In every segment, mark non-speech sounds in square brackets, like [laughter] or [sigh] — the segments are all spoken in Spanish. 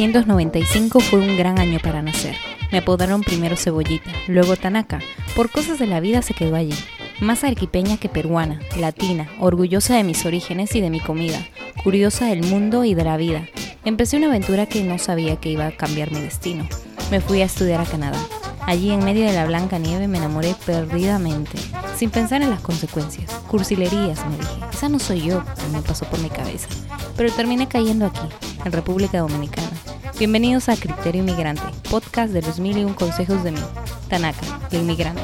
1995 fue un gran año para nacer. Me apodaron primero Cebollita, luego Tanaka. Por cosas de la vida se quedó allí. Más arquipeña que peruana, latina, orgullosa de mis orígenes y de mi comida, curiosa del mundo y de la vida. Empecé una aventura que no sabía que iba a cambiar mi destino. Me fui a estudiar a Canadá. Allí en medio de la blanca nieve me enamoré perdidamente, sin pensar en las consecuencias. Cursilerías, me dije. Esa no soy yo, me pasó por mi cabeza. Pero terminé cayendo aquí, en República Dominicana. Bienvenidos a Criterio Inmigrante, podcast de los mil y un consejos de mí, Tanaka, la inmigrante.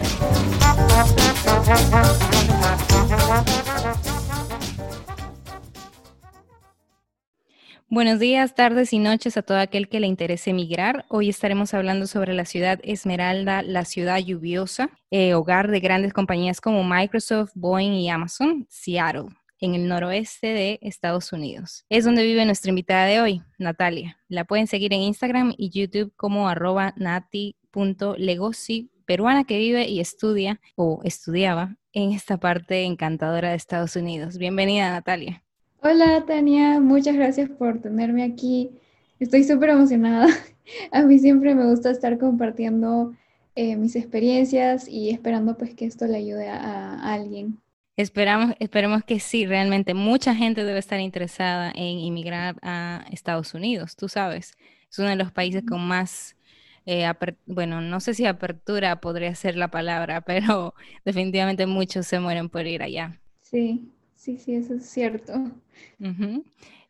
Buenos días, tardes y noches a todo aquel que le interese emigrar. Hoy estaremos hablando sobre la ciudad Esmeralda, la ciudad lluviosa, eh, hogar de grandes compañías como Microsoft, Boeing y Amazon, Seattle en el noroeste de Estados Unidos. Es donde vive nuestra invitada de hoy, Natalia. La pueden seguir en Instagram y YouTube como arroba nati.legosi, peruana que vive y estudia o estudiaba en esta parte encantadora de Estados Unidos. Bienvenida, Natalia. Hola, Tania. Muchas gracias por tenerme aquí. Estoy súper emocionada. [laughs] A mí siempre me gusta estar compartiendo eh, mis experiencias y esperando pues que esto le ayude a alguien. Esperamos, esperemos que sí, realmente mucha gente debe estar interesada en inmigrar a Estados Unidos, tú sabes, es uno de los países con más, eh, bueno, no sé si apertura podría ser la palabra, [laughs] pero definitivamente muchos se mueren por ir allá. Sí, sí, sí, eso es cierto.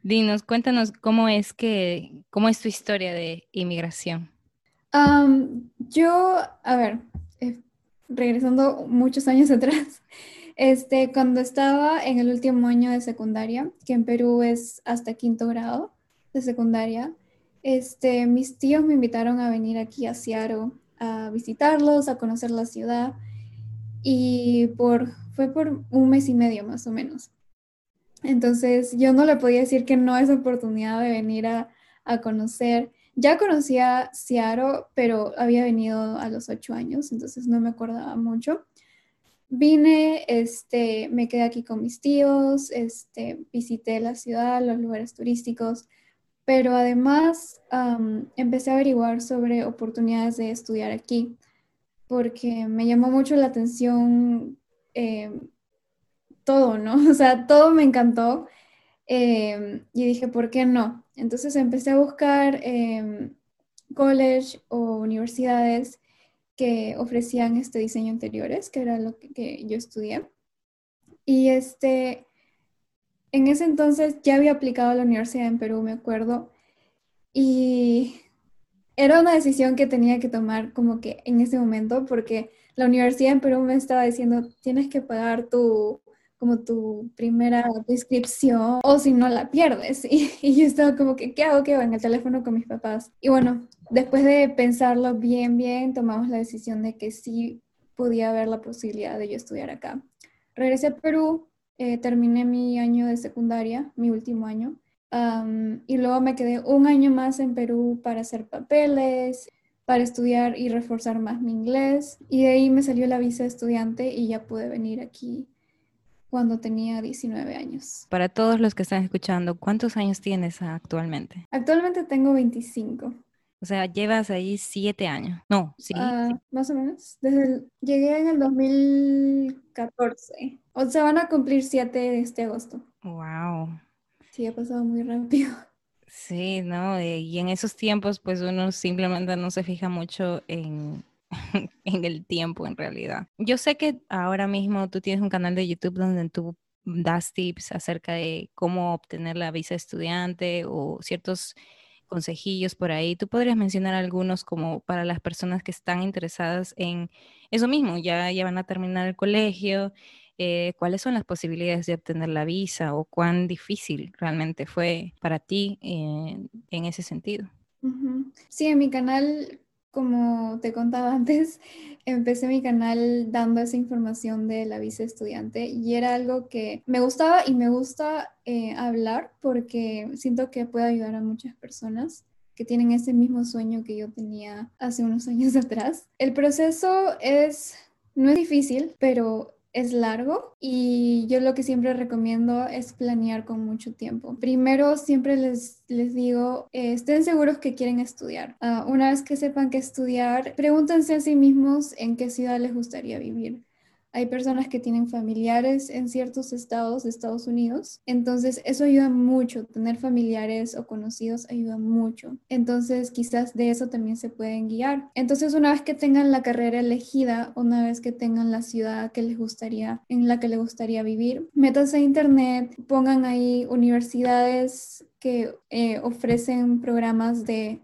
Dinos, cuéntanos cómo es que, cómo es tu historia de inmigración. yo, a ver, eh, regresando muchos años [laughs] atrás, este, cuando estaba en el último año de secundaria, que en Perú es hasta quinto grado de secundaria, este, mis tíos me invitaron a venir aquí a Seattle a visitarlos, a conocer la ciudad y fue por un mes y medio más o menos. Entonces yo no le podía decir que no es oportunidad de venir a, a conocer. Ya conocía Seattle, pero había venido a los ocho años, entonces no me acordaba mucho. Vine, este, me quedé aquí con mis tíos, este, visité la ciudad, los lugares turísticos, pero además empecé a averiguar sobre oportunidades de estudiar aquí, porque me llamó mucho la atención em, todo, ¿no? [laughs] O sea, todo me encantó em, y dije, ¿por qué no? Entonces empecé a buscar em, college o universidades que ofrecían este diseño interiores, que era lo que, yo estudié. Y este, en ese entonces ya había aplicado a la universidad en Perú, me acuerdo, y era una decisión que tenía que tomar como que en ese momento, porque la universidad en Perú me estaba diciendo, tienes que pagar tu, como tu primera inscripción o si no la pierdes. [laughs] Y, y, yo estaba como que, ¿qué hago? ¿Qué hago? En el teléfono con mis papás. Y bueno, después de pensarlo bien, bien, tomamos la decisión de que sí podía haber la posibilidad de yo estudiar acá. Regresé a Perú, eh, terminé mi año de secundaria, mi último año, y luego me quedé un año más en Perú para hacer papeles, para estudiar y reforzar más mi inglés. Y de ahí me salió la visa de estudiante y ya pude venir aquí cuando tenía 19 años. Para todos los que están escuchando, ¿cuántos años tienes actualmente? Actualmente tengo 25. O sea, llevas ahí siete años. No, sí. Ah, más o menos. Desde llegué en el 2014. O sea, van a cumplir siete este agosto. Wow. Sí, ha pasado muy rápido. Sí, ¿no? Eh, y en esos tiempos, pues uno simplemente no se fija mucho en, [laughs] en el tiempo en realidad. Yo sé que ahora mismo tú tienes un canal de YouTube donde tú das tips acerca de cómo obtener la visa estudiante o ciertos consejillos por ahí. ¿Tú podrías mencionar algunos como para las personas que están interesadas en eso mismo? Ya, ya van a terminar el colegio. Eh, ¿Cuáles son las posibilidades de obtener la visa o cuán difícil realmente fue para ti en ese sentido? Sí, en mi canal como te contaba [laughs] antes, empecé mi canal dando esa información de la visa estudiante y era algo que me gustaba y me gusta eh, hablar porque siento que puede ayudar a muchas personas que tienen ese mismo sueño que yo tenía hace unos [laughs] años atrás. El proceso es, no es difícil, pero es largo y yo lo que siempre recomiendo es planear con mucho tiempo. Primero, siempre les, les digo, eh, estén seguros que quieren estudiar. Ah, una vez que sepan que estudiar, pregúntense a sí mismos en qué ciudad les gustaría vivir. Hay personas que tienen familiares en ciertos estados de Estados Unidos. Entonces, eso ayuda mucho. Tener familiares o conocidos ayuda mucho. Entonces, quizás de eso también se pueden guiar. Entonces, una vez que tengan la carrera elegida, una vez que tengan la ciudad que les gustaría, en la que les gustaría vivir, métanse a internet, pongan ahí universidades que eh, ofrecen programas de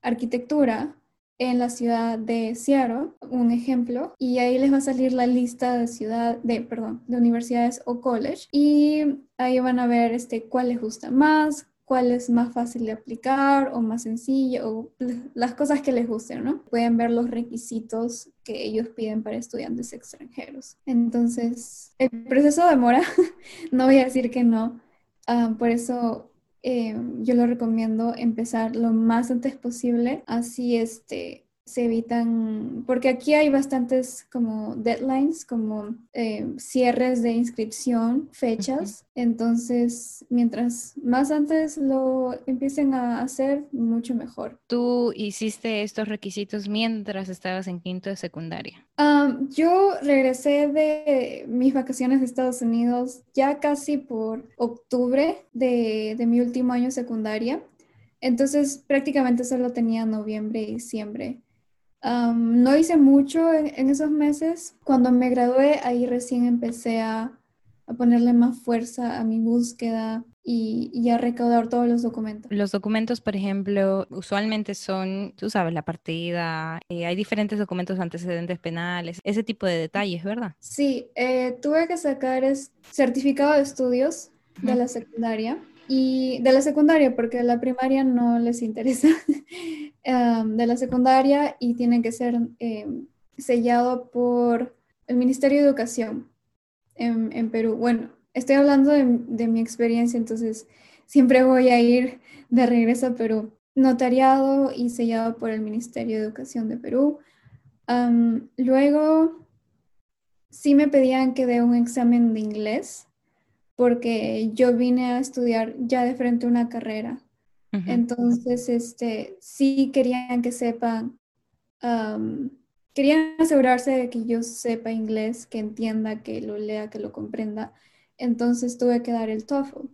arquitectura en la ciudad de Seattle, un ejemplo, y ahí les va a salir la lista de ciudad, de, perdón, de universidades o college, y ahí van a ver este, cuál les gusta más, cuál es más fácil de aplicar o más sencillo, o las cosas que les gusten, ¿no? Pueden ver los requisitos que ellos piden para estudiantes extranjeros. Entonces, el proceso demora, [laughs] no voy a decir que no, ah, por eso eh, yo lo recomiendo empezar lo más antes posible, así este, se evitan, porque aquí hay bastantes como deadlines, como eh, cierres de inscripción, fechas, entonces mientras más antes lo empiecen a hacer, mucho mejor. ¿Tú hiciste estos requisitos mientras estabas en quinto de secundaria? yo regresé de mis vacaciones de Estados Unidos ya casi por octubre de, de mi último año secundaria. Entonces prácticamente solo tenía noviembre y diciembre no hice mucho en, esos meses. Cuando me gradué, ahí recién empecé a, ponerle más fuerza a mi búsqueda y, a recaudar todos los documentos. Los documentos, por ejemplo, usualmente son, tú sabes, la partida, eh, hay diferentes documentos antecedentes penales, ese tipo de detalles, ¿verdad? Sí, eh, tuve que sacar es, certificado de estudios de la secundaria y de la secundaria, porque la primaria no les interesa, [laughs] em, de la secundaria y tiene que ser em, sellado por el Ministerio de Educación en, Perú. Bueno, estoy hablando de, mi experiencia, entonces siempre voy a ir de regreso a Perú. Notariado y sellado por el Ministerio de Educación de Perú. luego, sí me pedían que dé un examen de inglés porque yo vine a estudiar ya de frente a una carrera. Entonces, este, sí querían que sepan, querían asegurarse de que yo sepa inglés, que entienda, que lo lea, que lo comprenda. Entonces tuve que dar el TOEFL,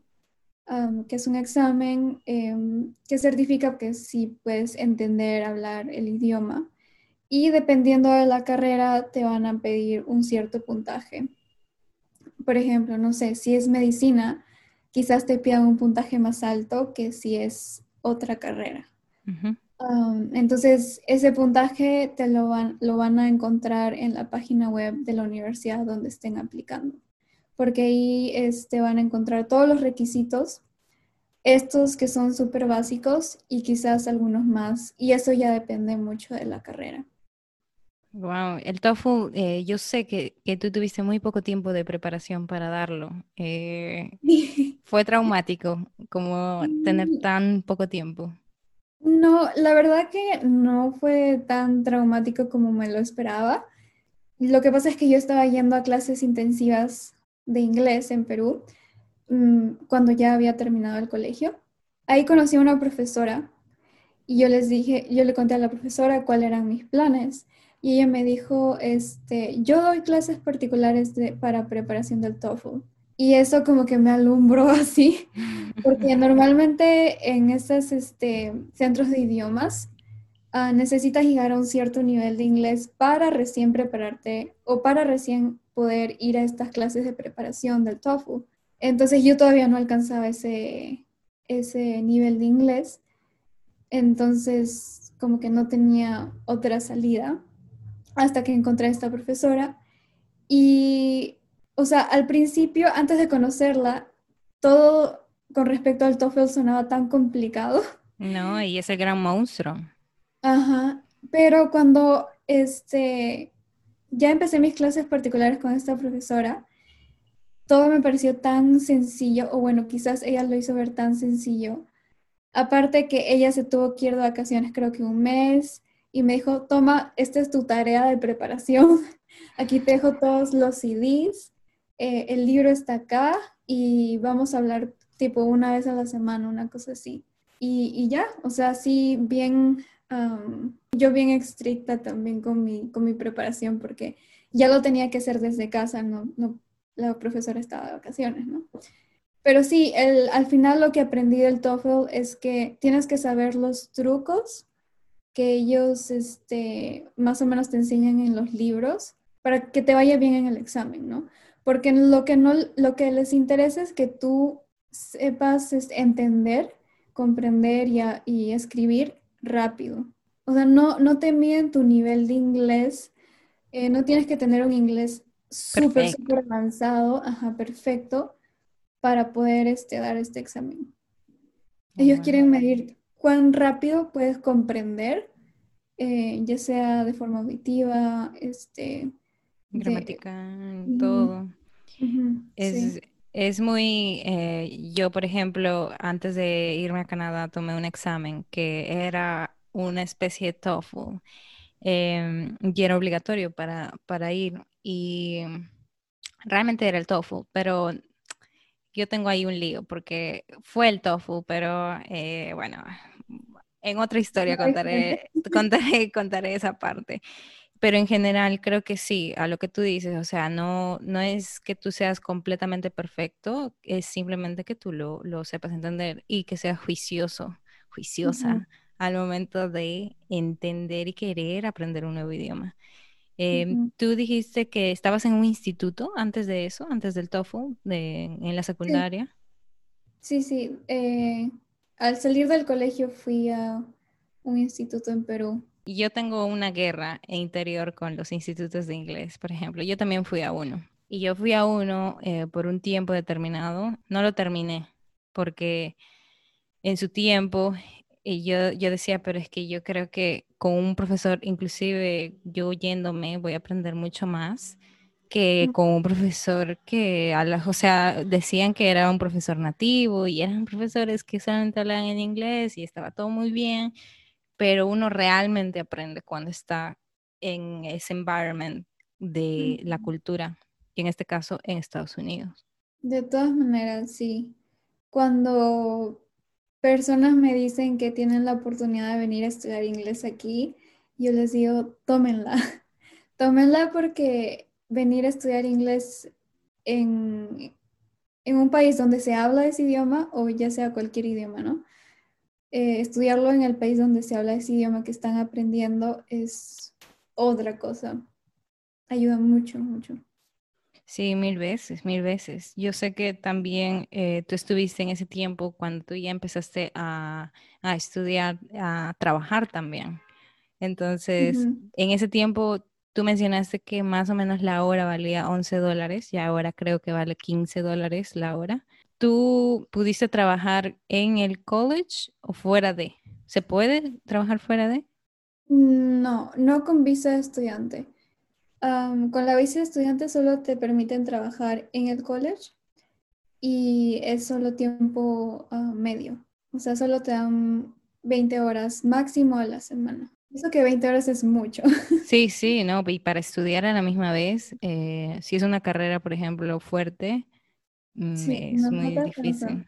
que es un examen em, que certifica que sí puedes entender, hablar el idioma. Y dependiendo de la carrera, te van a pedir un cierto puntaje por ejemplo, no sé, si es medicina, quizás te pidan un puntaje más alto que si es otra carrera. Um, entonces, ese puntaje te lo van, lo van a encontrar en la página web de la universidad donde estén aplicando, porque ahí este, van a encontrar todos los requisitos, estos que son súper básicos y quizás algunos más, y eso ya depende mucho de la carrera. Wow, el TOEFL, eh, yo sé que, tú tuviste muy poco tiempo de preparación para darlo. Eh, [laughs] ¿Fue traumático como tener tan poco tiempo? No, la verdad que no fue tan traumático como me lo esperaba. Lo que pasa es que yo estaba yendo a clases intensivas de inglés en Perú mm, cuando ya había terminado el colegio. Ahí conocí a una profesora y yo les dije, yo le conté a la profesora cuáles eran mis planes y ella me dijo, este, yo doy clases particulares para preparación del TOEFL. Y eso como que me alumbró [laughs] así, porque normalmente en esos este, centros de idiomas uh, necesitas llegar a un cierto nivel de inglés para recién prepararte o para recién poder ir a estas clases de preparación del TOEFL. Entonces yo todavía no alcanzaba ese, ese nivel de inglés, entonces como que no tenía otra salida hasta que encontré a esta profesora. Y, o sea, al principio, antes de conocerla, todo con respecto al TOEFL sonaba tan complicado. No, y ese gran monstruo. Ajá, pero cuando este, ya empecé mis clases particulares con esta profesora, todo me pareció tan sencillo, o bueno, quizás ella lo hizo ver tan sencillo. Aparte que ella se tuvo que ir de vacaciones creo que un mes, y me dijo, toma, esta es tu tarea de preparación. [laughs] Aquí te dejo todos los CDs, eh, el libro está acá y vamos a hablar tipo una vez a la semana, una cosa así. Y, ya, o sea, sí, bien, yo bien estricta también con mi, con mi preparación porque ya lo tenía que hacer desde casa, no, no la profesora estaba de vacaciones, ¿no? Pero sí, el, al final lo que aprendí del TOEFL es que tienes que saber los trucos que ellos este, más o menos te enseñan en los libros para que te vaya bien en el examen, ¿no? Porque lo que, no, lo que les interesa es que tú sepas entender, comprender y, y escribir rápido. O sea, no, no te miden tu nivel de inglés, eh, no tienes que tener un inglés súper, súper avanzado, ajá, perfecto, para poder este, dar este examen. Ellos quieren medir cuán rápido puedes comprender, eh, ya sea de forma auditiva, este... Gramatical, todo. es, es, muy, eh, yo por ejemplo, antes de irme a Canadá tomé un examen que era una especie de TOEFL em, y era obligatorio para, para ir y realmente era el TOEFL, pero yo tengo ahí un lío porque fue el tofu, pero eh, bueno, en otra historia contaré, contaré, [laughs] contaré esa parte. Pero en general creo que sí, a lo que tú dices, o sea, no, no es que tú seas completamente perfecto, es simplemente que tú lo, lo sepas entender y que seas juicioso, juiciosa al momento de entender y querer aprender un nuevo idioma. Em, tú dijiste que estabas en un instituto antes de eso, antes del TOEFL, de, en la secundaria. Sí, sí. Eh, al salir del colegio fui a un instituto en Perú. Yo tengo una guerra interior con los institutos de inglés, por ejemplo. Yo también fui a uno. Y yo fui a uno eh, por un tiempo determinado. No lo terminé porque en su tiempo y yo, yo decía, pero es que yo creo que con un profesor, inclusive yo yéndome, voy a aprender mucho más que con un profesor que, a la, o sea, decían que era un profesor nativo y eran profesores que solamente hablaban en inglés y estaba todo muy bien, pero uno realmente aprende cuando está en ese environment de la cultura, y en este caso en Estados Unidos. De todas maneras, sí. Cuando personas me dicen que tienen la oportunidad de venir a estudiar inglés aquí, yo les digo, tómenla. [laughs] tómenla porque venir a estudiar inglés en, en, un país donde se habla ese idioma, o ya sea cualquier idioma, ¿no? Eh, estudiarlo en el país donde se habla ese idioma que están aprendiendo es otra cosa. Ayuda mucho, mucho. Sí, mil veces, mil veces. Yo sé que también eh, tú estuviste en ese tiempo cuando tú ya empezaste a, estudiar, a trabajar también. Entonces, en ese tiempo tú mencionaste que más o menos la hora valía 11 dólares y ahora creo que vale 15 dólares la hora. ¿Tú pudiste trabajar en el college o fuera de? ¿Se puede trabajar fuera de? No, no con visa de estudiante con la visa de estudiante solo te permiten trabajar en el college y es solo tiempo ah, medio. O sea, solo te dan 20 horas máximo a la semana. Eso que 20 horas es mucho. [laughs] Sí, sí, no, y para estudiar a la misma vez, eh, si es una carrera, por ejemplo, fuerte, mm, es muy difícil.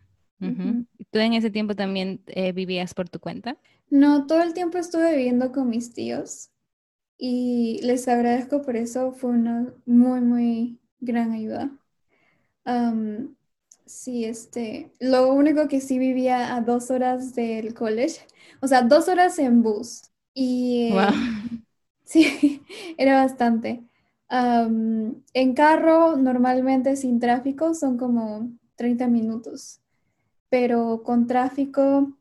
¿Tú en ese tiempo también eh, vivías por tu cuenta? No, todo el tiempo estuve viviendo con mis tíos y les agradezco por eso, fue una muy, muy gran ayuda. sí, este, lo único que sí vivía a dos horas del college, o sea, dos horas en bus. Y eh, [laughs] sí, era bastante. en carro, normalmente sin tráfico, son como 30 minutos, pero con tráfico,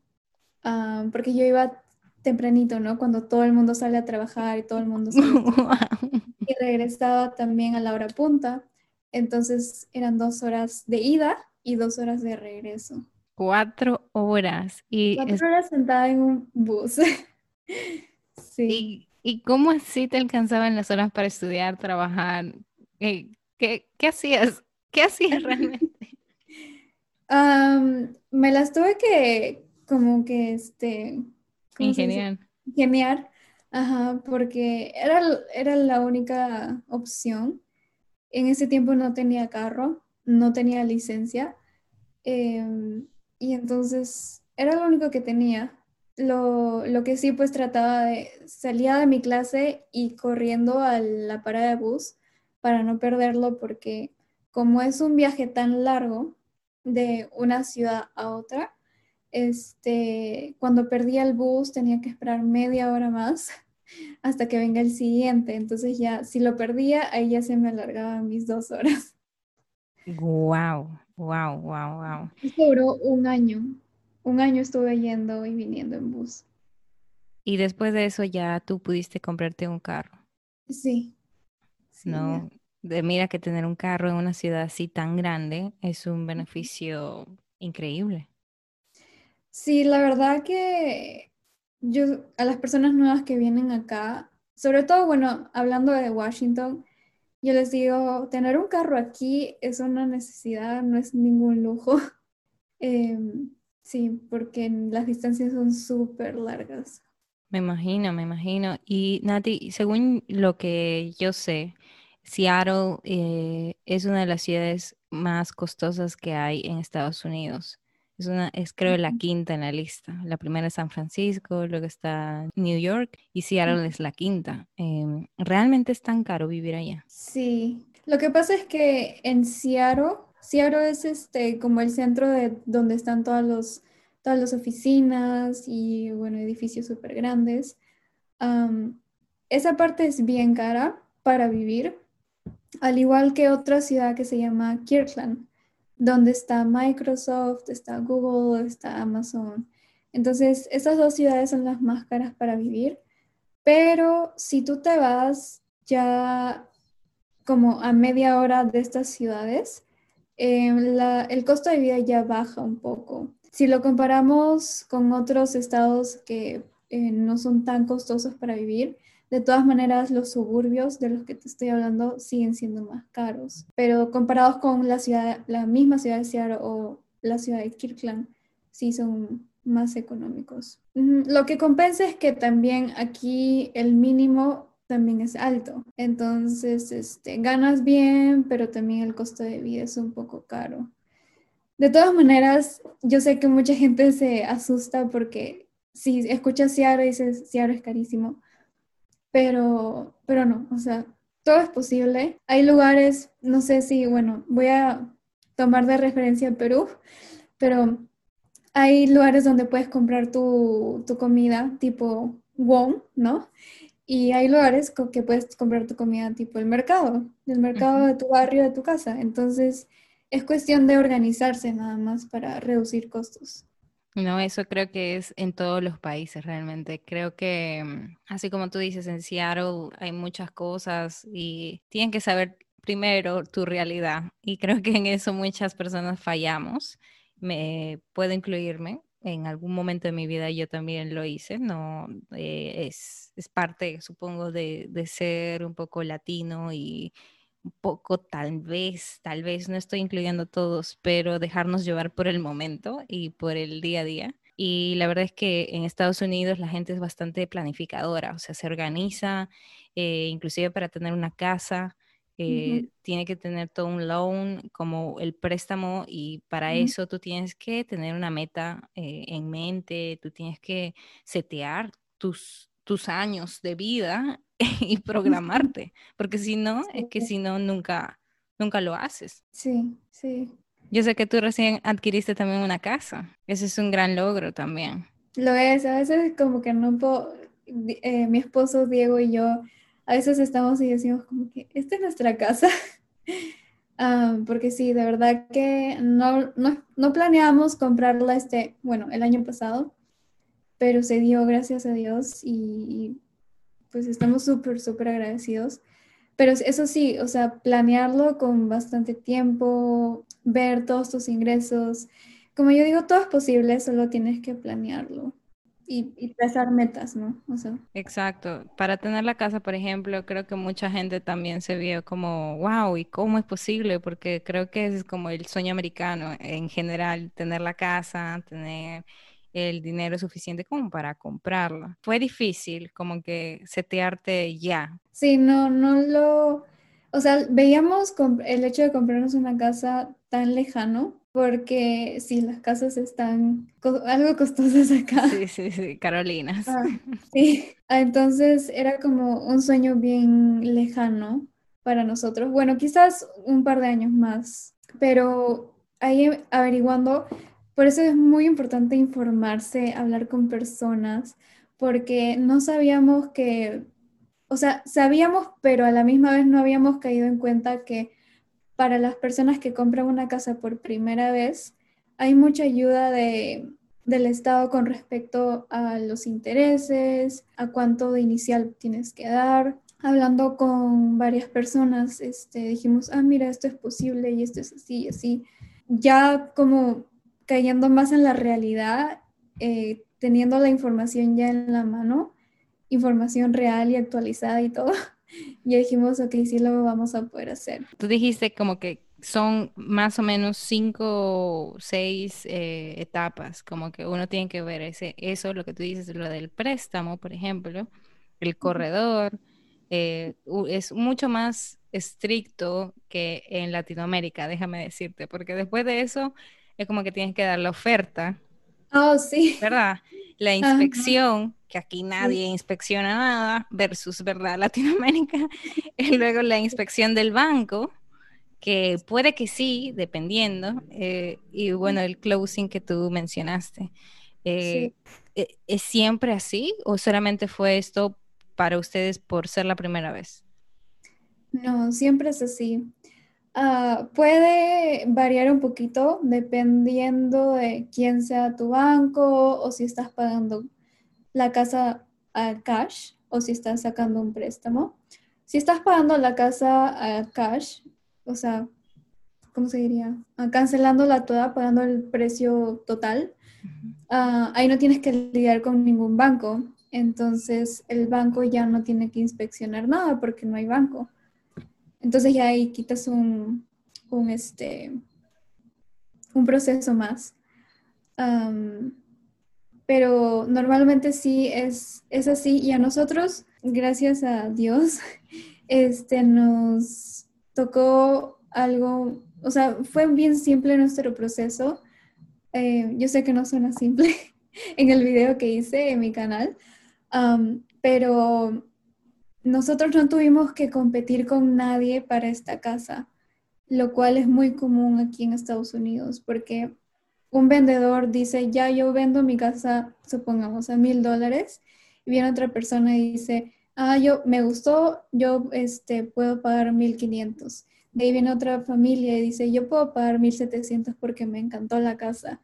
porque yo iba tempranito, ¿no? Cuando todo el mundo sale a trabajar y todo el mundo sale [laughs] Y regresaba también a la hora punta. Entonces eran dos horas de ida y dos horas de regreso. Cuatro horas. Y Cuatro horas sentada en un bus. [laughs] sí. ¿Y, cómo así te alcanzaban las horas para estudiar, trabajar? ¿Qué, qué, hacías? ¿Qué hacías [laughs] realmente? me las tuve que como que este Ingeniar. Ingeniar Ajá, porque era, era la única opción. En ese tiempo no tenía carro, no tenía licencia. em, y entonces era lo único que tenía. Lo, lo que sí, pues trataba de, salía de mi clase y corriendo a la parada de bus para no perderlo, porque como es un viaje tan largo de una ciudad a otra, este, cuando perdía el bus tenía que esperar media hora más [laughs] hasta que venga el siguiente. Entonces ya, si lo perdía, ahí ya se me alargaban mis dos horas. Wow, wow, wow, wow. Esto duró un año. Un año estuve yendo y viniendo en bus. Y después de eso ya tú pudiste comprarte un carro, Sí, sí, ya. ¿no? De, mira que tener un carro en una ciudad así tan grande es un beneficio increíble. Sí, la verdad que yo a las personas nuevas que vienen acá, sobre todo, bueno, hablando de Washington, yo les digo, tener un carro aquí es una necesidad, no es ningún lujo. [laughs] Em, sí, porque las distancias son súper largas. Me imagino, me imagino. Y Nati, según lo que yo sé, Seattle eh, es una de las ciudades más costosas que hay en Estados Unidos. Es una, es creo la quinta en la lista. La primera es San Francisco, luego está New York y Seattle es la quinta. Em, ¿realmente es tan caro vivir allá? Sí, lo que pasa es que en Seattle, Seattle es este como el centro de donde están todas los, todas las oficinas y bueno, edificios súper grandes. Esa parte es bien cara para vivir, al igual que otra ciudad que se llama Kirkland, donde está Microsoft, está Google, está Amazon. Entonces, esas dos ciudades son las más caras para vivir, pero si tú te vas ya como a media hora de estas ciudades, eh, el costo de vida ya baja un poco. Si lo comparamos con otros estados que eh, no son tan costosos para vivir, de todas maneras los suburbios de los que te estoy hablando siguen siendo más caros. Pero comparados con la ciudad, la misma ciudad de Seattle o la ciudad de Kirkland, sí son más económicos. Lo que compensa es que también aquí el mínimo también es alto. Entonces, este, ganas bien, pero también el costo de vida es un poco caro. De todas maneras, yo sé que mucha gente se asusta porque si escuchas Seattle dices Seattle es carísimo, pero, pero no, o sea, todo es posible. Hay lugares, no sé si, bueno, voy a tomar de referencia Perú, pero hay lugares donde puedes comprar tu, tu comida tipo WOM, ¿no? Y hay lugares con que puedes comprar tu comida tipo el mercado, el mercado de tu barrio, de tu casa. Entonces, es cuestión de organizarse nada más para reducir costos. No, eso creo que es en todos los países realmente. Creo que, mm, así como tú dices, en Seattle hay muchas cosas y tienen que saber primero tu realidad. Y creo que en eso muchas personas fallamos. Me puedo incluirme. En algún momento de mi vida yo también lo hice, no Eh, es, es parte, supongo, de, de ser un poco latino y poco, tal vez, tal vez no estoy incluyendo todos, pero dejarnos llevar por el momento y por el día a día. Y la verdad es que en Estados Unidos la gente es bastante planificadora, o sea, se organiza, eh, inclusive para tener una casa, eh, tiene que tener todo un loan como el préstamo y para eso tú tienes que tener una meta eh, en mente, tú tienes que setear tus, tus años de vida [laughs] y programarte. Porque si no, es que Sí, si no, nunca, nunca lo haces. sí, sí. Yo sé que tú recién adquiriste también una casa. Ese es un gran logro también. Lo es, a veces como que no puedo, eh, mi esposo Diego y yo, a veces estamos y decimos como que esta es nuestra casa. [laughs] Ah, porque sí, de verdad que no, no, no planeamos comprarla este, bueno, el año pasado, pero se dio, gracias a Dios, y, pues estamos súper, súper agradecidos. Pero eso sí, o sea, planearlo con bastante tiempo, ver todos tus ingresos. Como yo digo, todo es posible, solo tienes que planearlo y, y trazar metas, ¿no? O sea, Exacto. Para tener la casa, por ejemplo, creo que mucha gente también se vio como, wow, ¿y cómo es posible? Porque creo que es como el sueño americano en general, tener la casa, tener... el dinero suficiente como para comprarla. Fue difícil como que setearte ya. Sí, no, no lo, o sea, veíamos el hecho de comprarnos una casa tan lejano, porque sí, las casas están algo costosas acá. Sí, sí, sí, Carolinas. Ah, sí, [laughs] ah, entonces era como un sueño bien lejano para nosotros. Bueno, quizás un par de años más, pero ahí averiguando, por eso es muy importante informarse, hablar con personas, porque no sabíamos que, o sea, sabíamos, pero a la misma vez no habíamos caído en cuenta que para las personas que compran una casa por primera vez, hay mucha ayuda de, del Estado con respecto a los intereses, a cuánto de inicial tienes que dar. Hablando con varias personas, este, dijimos, ah, mira, esto es posible y esto es así y así. Ya como cayendo más en la realidad, eh, teniendo la información ya en la mano, información real y actualizada y todo, [laughs] ya dijimos, ok, sí lo vamos a poder hacer. Tú dijiste como que son más o menos cinco o seis eh, etapas, como que uno tiene que ver ese, eso, lo que tú dices, lo del préstamo, por ejemplo, el corredor, eh, es mucho más estricto que en Latinoamérica, déjame decirte, porque después de eso es como que tienes que dar la oferta. Oh, sí. ¿Verdad? La inspección, que aquí nadie inspecciona nada, versus, ¿verdad? [laughs] Latinoamérica. y luego la inspección del banco, que puede que sí, dependiendo. Eh, y bueno, el closing que tú mencionaste. Eh, ¿e-, ¿Es siempre así o solamente fue esto para ustedes por ser la primera vez? No, siempre es así. Ah, puede variar un poquito dependiendo de quién sea tu banco o si estás pagando la casa a cash o si estás sacando un préstamo. Si estás pagando la casa a cash, o sea, ¿cómo se diría? Ah, cancelándola toda, pagando el precio total, ah, ahí no tienes que lidiar con ningún banco. Entonces el banco ya no tiene que inspeccionar nada porque no hay banco. Entonces ya ahí quitas un, un, este, un proceso más. pero normalmente sí es, es así y a nosotros, gracias a Dios, [laughs] este, nos tocó algo, o sea, fue bien simple nuestro proceso. Eh, yo sé que no suena simple [laughs] en el video que hice en mi canal, pero nosotros no tuvimos que competir con nadie para esta casa, lo cual es muy común aquí en Estados Unidos, porque un vendedor dice, ya yo vendo mi casa, supongamos, a mil dólares, y viene otra persona y dice, ah, yo me gustó, yo este, puedo pagar mil quinientos. De ahí viene otra familia y dice, yo puedo pagar mil setecientos porque me encantó la casa.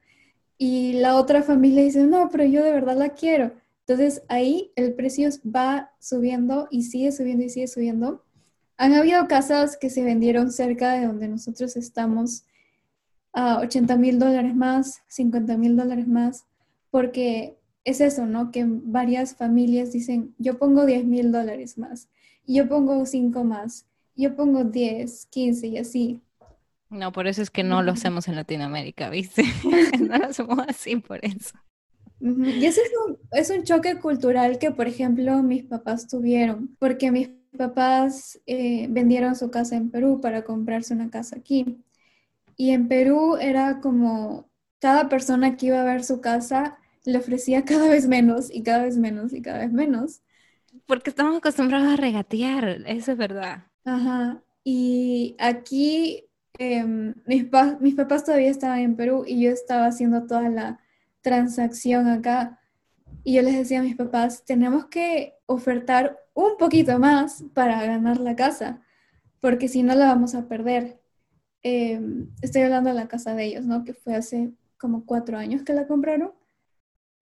Y la otra familia dice, no, pero yo de verdad la quiero. Entonces ahí el precio va subiendo y sigue subiendo y sigue subiendo. Han habido casas que se vendieron cerca de donde nosotros estamos a 80 mil dólares más, 50 mil dólares más, porque es eso, ¿no? Que varias familias dicen, yo pongo 10 mil dólares más, yo pongo 5 más, yo pongo 10, 15 y así. No, por eso es que no lo hacemos en Latinoamérica, ¿viste? [laughs] no lo hacemos así por eso. Y ese es un, choque cultural que, por ejemplo, mis papás tuvieron, porque mis papás eh, vendieron su casa en Perú para comprarse una casa aquí. Y en Perú era como cada persona que iba a ver su casa le ofrecía cada vez menos y cada vez menos y cada vez menos. Porque estamos acostumbrados a regatear, eso es verdad. Ajá. Y aquí em, mis, mis papás todavía estaban en Perú y yo estaba haciendo toda la transacción acá. Y yo les decía a mis papás, tenemos que ofertar un poquito más para ganar la casa, porque si no la vamos a perder. Em, estoy hablando de la casa de ellos, ¿no? Que fue hace como cuatro años que la compraron.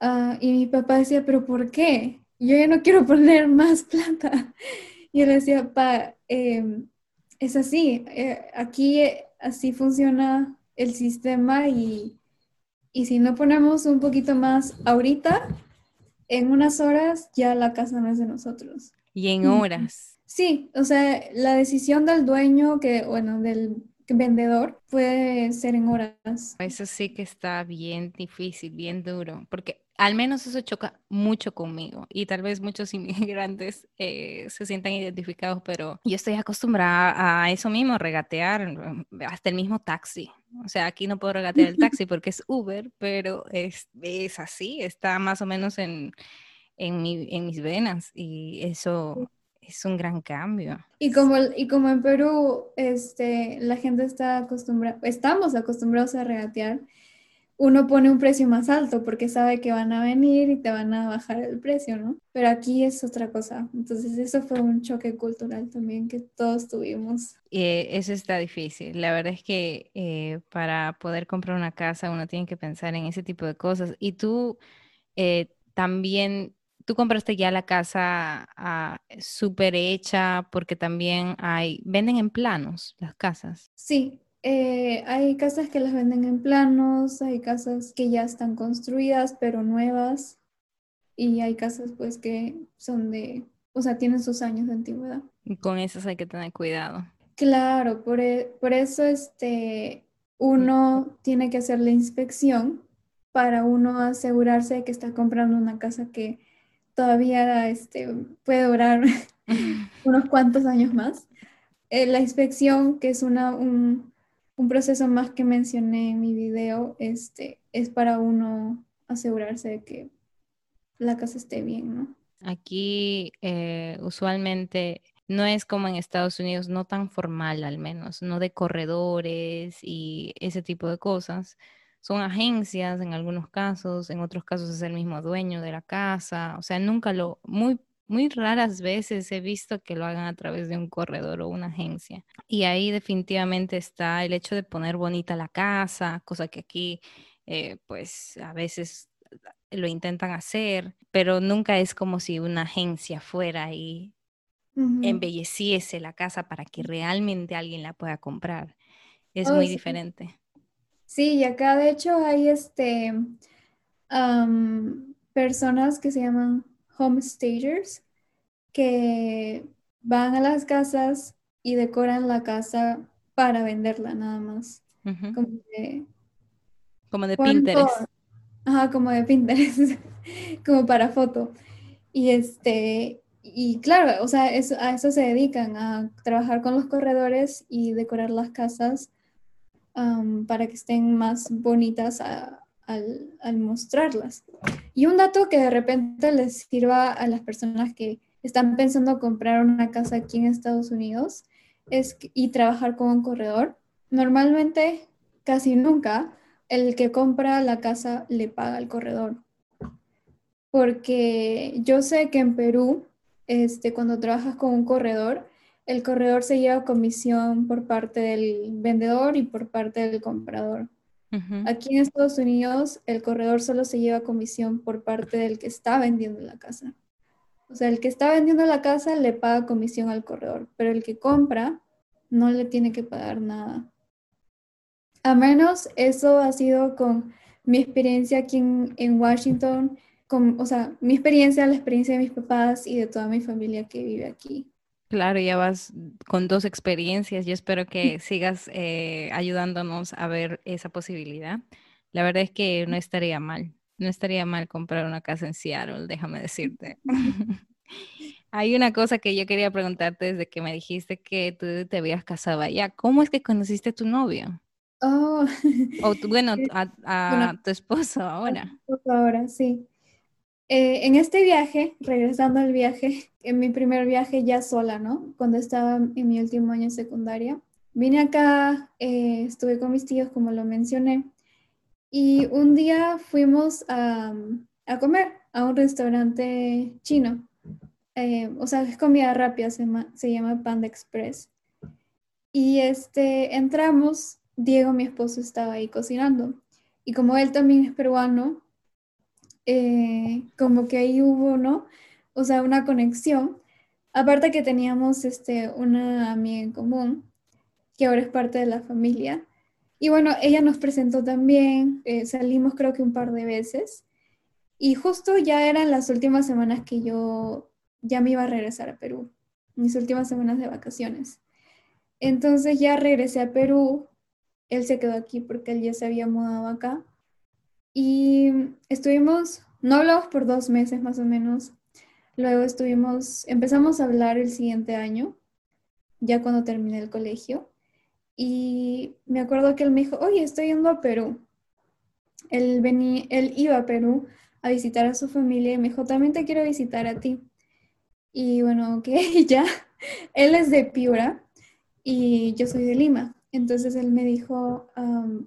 Ah, y mi papá decía, pero ¿por qué? Yo ya no quiero [laughs] poner más plata. Y le decía, pa, em, es así, eh, aquí así funciona el sistema y y si no ponemos un poquito más ahorita, en unas horas ya la casa no es de nosotros. Y en horas. Sí, o sea, la decisión del dueño, que bueno, del vendedor puede ser en horas. Eso sí que está bien difícil, bien duro, porque al menos eso choca mucho conmigo y tal vez muchos [laughs] inmigrantes eh, se sientan identificados, pero yo estoy acostumbrada a eso mismo, regatear mm, hasta el mismo taxi. O sea, aquí no puedo regatear el taxi [laughs] porque es Uber, pero es, es así, está más o menos en, en, mi, en mis venas y eso es un gran cambio. Y como, y como en Perú este, la gente está acostumbrada, estamos acostumbrados a regatear, uno pone un precio más alto porque sabe que van a venir y te van a bajar el precio, ¿no? Pero aquí es otra cosa. Entonces eso fue un choque cultural también que todos tuvimos. Eh, eso está difícil. La verdad es que eh, para poder comprar una casa uno tiene que pensar en ese tipo de cosas. Y tú eh, también, tú compraste ya la casa ah, súper hecha porque también hay, venden en planos las casas. Sí, eh, hay casas que las venden en planos, hay casas que ya están construidas pero nuevas y hay casas pues que son de, o sea, tienen sus años de antigüedad. Y con esas hay que tener cuidado. Claro, por, e, por eso este, uno tiene que hacer la inspección para uno asegurarse de que está comprando una casa que todavía este, puede durar [laughs] [laughs] unos cuantos años más. Eh, la inspección, que es una, un, un proceso más que mencioné en mi video este, es para uno asegurarse de que la casa esté bien, ¿no? Aquí eh, usualmente no es como en Estados Unidos, no tan formal al menos, no de corredores y ese tipo de cosas. Son agencias en algunos casos, en otros casos es el mismo dueño de la casa, o sea, nunca lo, muy muy raras veces he visto que lo hagan a través de un corredor o una agencia. Y ahí definitivamente está el hecho de poner bonita la casa, cosa que aquí eh, pues a veces lo intentan hacer, pero nunca es como si una agencia fuera y embelleciese la casa para que realmente alguien la pueda comprar. Es oh, muy diferente. Sí, y acá de hecho hay este personas que se llaman homestagers que van a las casas y decoran la casa para venderla nada más. Como de, como de Pinterest. Ajá, como de Pinterest, [laughs] como para foto. Y este, y claro, o sea, a eso se dedican, a trabajar con los corredores y decorar las casas para que estén más bonitas al, mostrarlas. Y un dato que de repente les sirva a las personas que están pensando comprar una casa aquí en Estados Unidos es, y trabajar con un corredor, normalmente casi nunca el que compra la casa le paga al corredor. Porque yo sé que en Perú, este, cuando trabajas con un corredor, el corredor se lleva comisión por parte del vendedor y por parte del comprador. Aquí en Estados Unidos, el corredor solo se lleva comisión por parte del que está vendiendo la casa. O sea, el que está vendiendo la casa le paga comisión al corredor, pero el que compra no le tiene que pagar nada. A menos eso ha sido con mi experiencia aquí en, Washington, con, o sea, mi experiencia, la experiencia de mis papás y de toda mi familia que vive aquí. Claro, ya vas con dos experiencias. Yo espero que sigas eh, ayudándonos a ver esa posibilidad. La verdad es que no estaría mal. No estaría mal comprar una casa en Seattle, déjame decirte. [laughs] Hay una cosa que yo quería preguntarte desde que me dijiste que tú te habías casado allá. ¿Cómo es que conociste a tu novio? Oh. O [laughs] bueno, a, tu esposo ahora. ahora, sí. Eh, en este viaje, regresando al viaje, en mi primer viaje ya sola, ¿no? Cuando estaba en mi último año de secundaria, vine acá, eh, estuve con mis tíos, como lo mencioné, y un día fuimos a, comer a un restaurante chino. Eh, o sea, es comida rápida, se llama, se llama Panda Express. Y este, entramos, Diego, mi esposo, estaba ahí cocinando. Y como él también es peruano, eh, como que ahí hubo, ¿no? O sea, una conexión. Aparte que teníamos este, una amiga en común, que ahora es parte de la familia. Y bueno, ella nos presentó también, eh, salimos creo que un par de veces. Y justo ya eran las últimas semanas que yo ya me iba a regresar a Perú, mis últimas semanas de vacaciones. Entonces ya regresé a Perú, él se quedó aquí porque él ya se había mudado acá. Y estuvimos, no hablamos por dos meses más o menos. Luego estuvimos, empezamos a hablar el siguiente año, ya cuando terminé el colegio. Y me acuerdo que él me dijo, oye, estoy yendo a Perú. Él, venía, él iba a Perú a visitar a su familia y me dijo, también te quiero visitar a ti. Y bueno, ok, [laughs] ya. Él es de Piura y yo soy de Lima. Entonces él me dijo,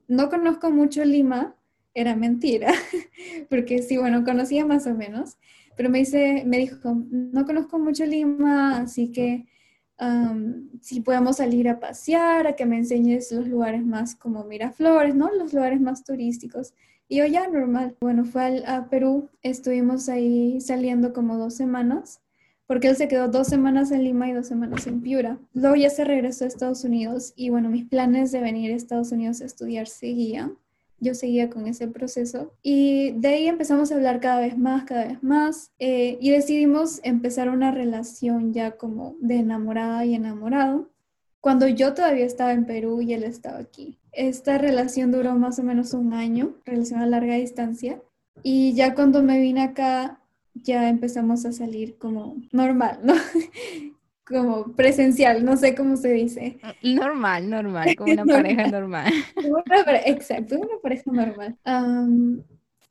no conozco mucho Lima, era mentira, [laughs] porque sí, bueno, conocía más o menos, pero me, dice, me dijo, no conozco mucho Lima, así que si podemos salir a pasear, a que me enseñes los lugares más como Miraflores, ¿no? Los lugares más turísticos. Y yo ya, normal. Bueno, fue a Perú, estuvimos ahí saliendo como dos semanas, porque él se quedó dos semanas en Lima y dos semanas en Piura. Luego ya se regresó a Estados Unidos y bueno, mis planes de venir a Estados Unidos a estudiar seguían yo seguía con ese proceso y de ahí empezamos a hablar cada vez más, cada vez más eh, y decidimos empezar una relación ya como de enamorada y enamorado cuando yo todavía estaba en Perú y él estaba aquí. Esta relación duró más o menos un año, relación a larga distancia y ya cuando me vine acá ya empezamos a salir como normal, ¿no? [laughs] como presencial, no sé cómo se dice. Normal, normal, como una pareja normal. exacto, una pareja normal.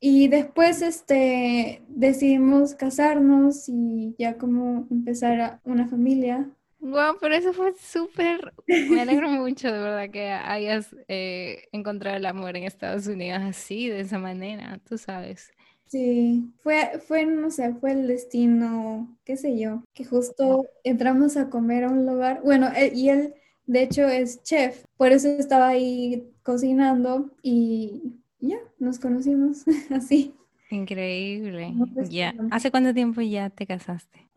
y después este, decidimos casarnos y ya como empezar una familia. Wow, pero eso fue súper, me alegro mucho de verdad que hayas eh, encontrado el amor en Estados Unidos así, de esa manera, tú sabes. Sí, fue, fue, no sé, fue el destino, qué sé yo, que justo entramos a comer a un lugar, bueno, e, y él de hecho es chef, por eso estaba ahí cocinando y ya, nos conocimos [laughs] así. Increíble. Ya. ¿Hace cuánto tiempo ya te casaste?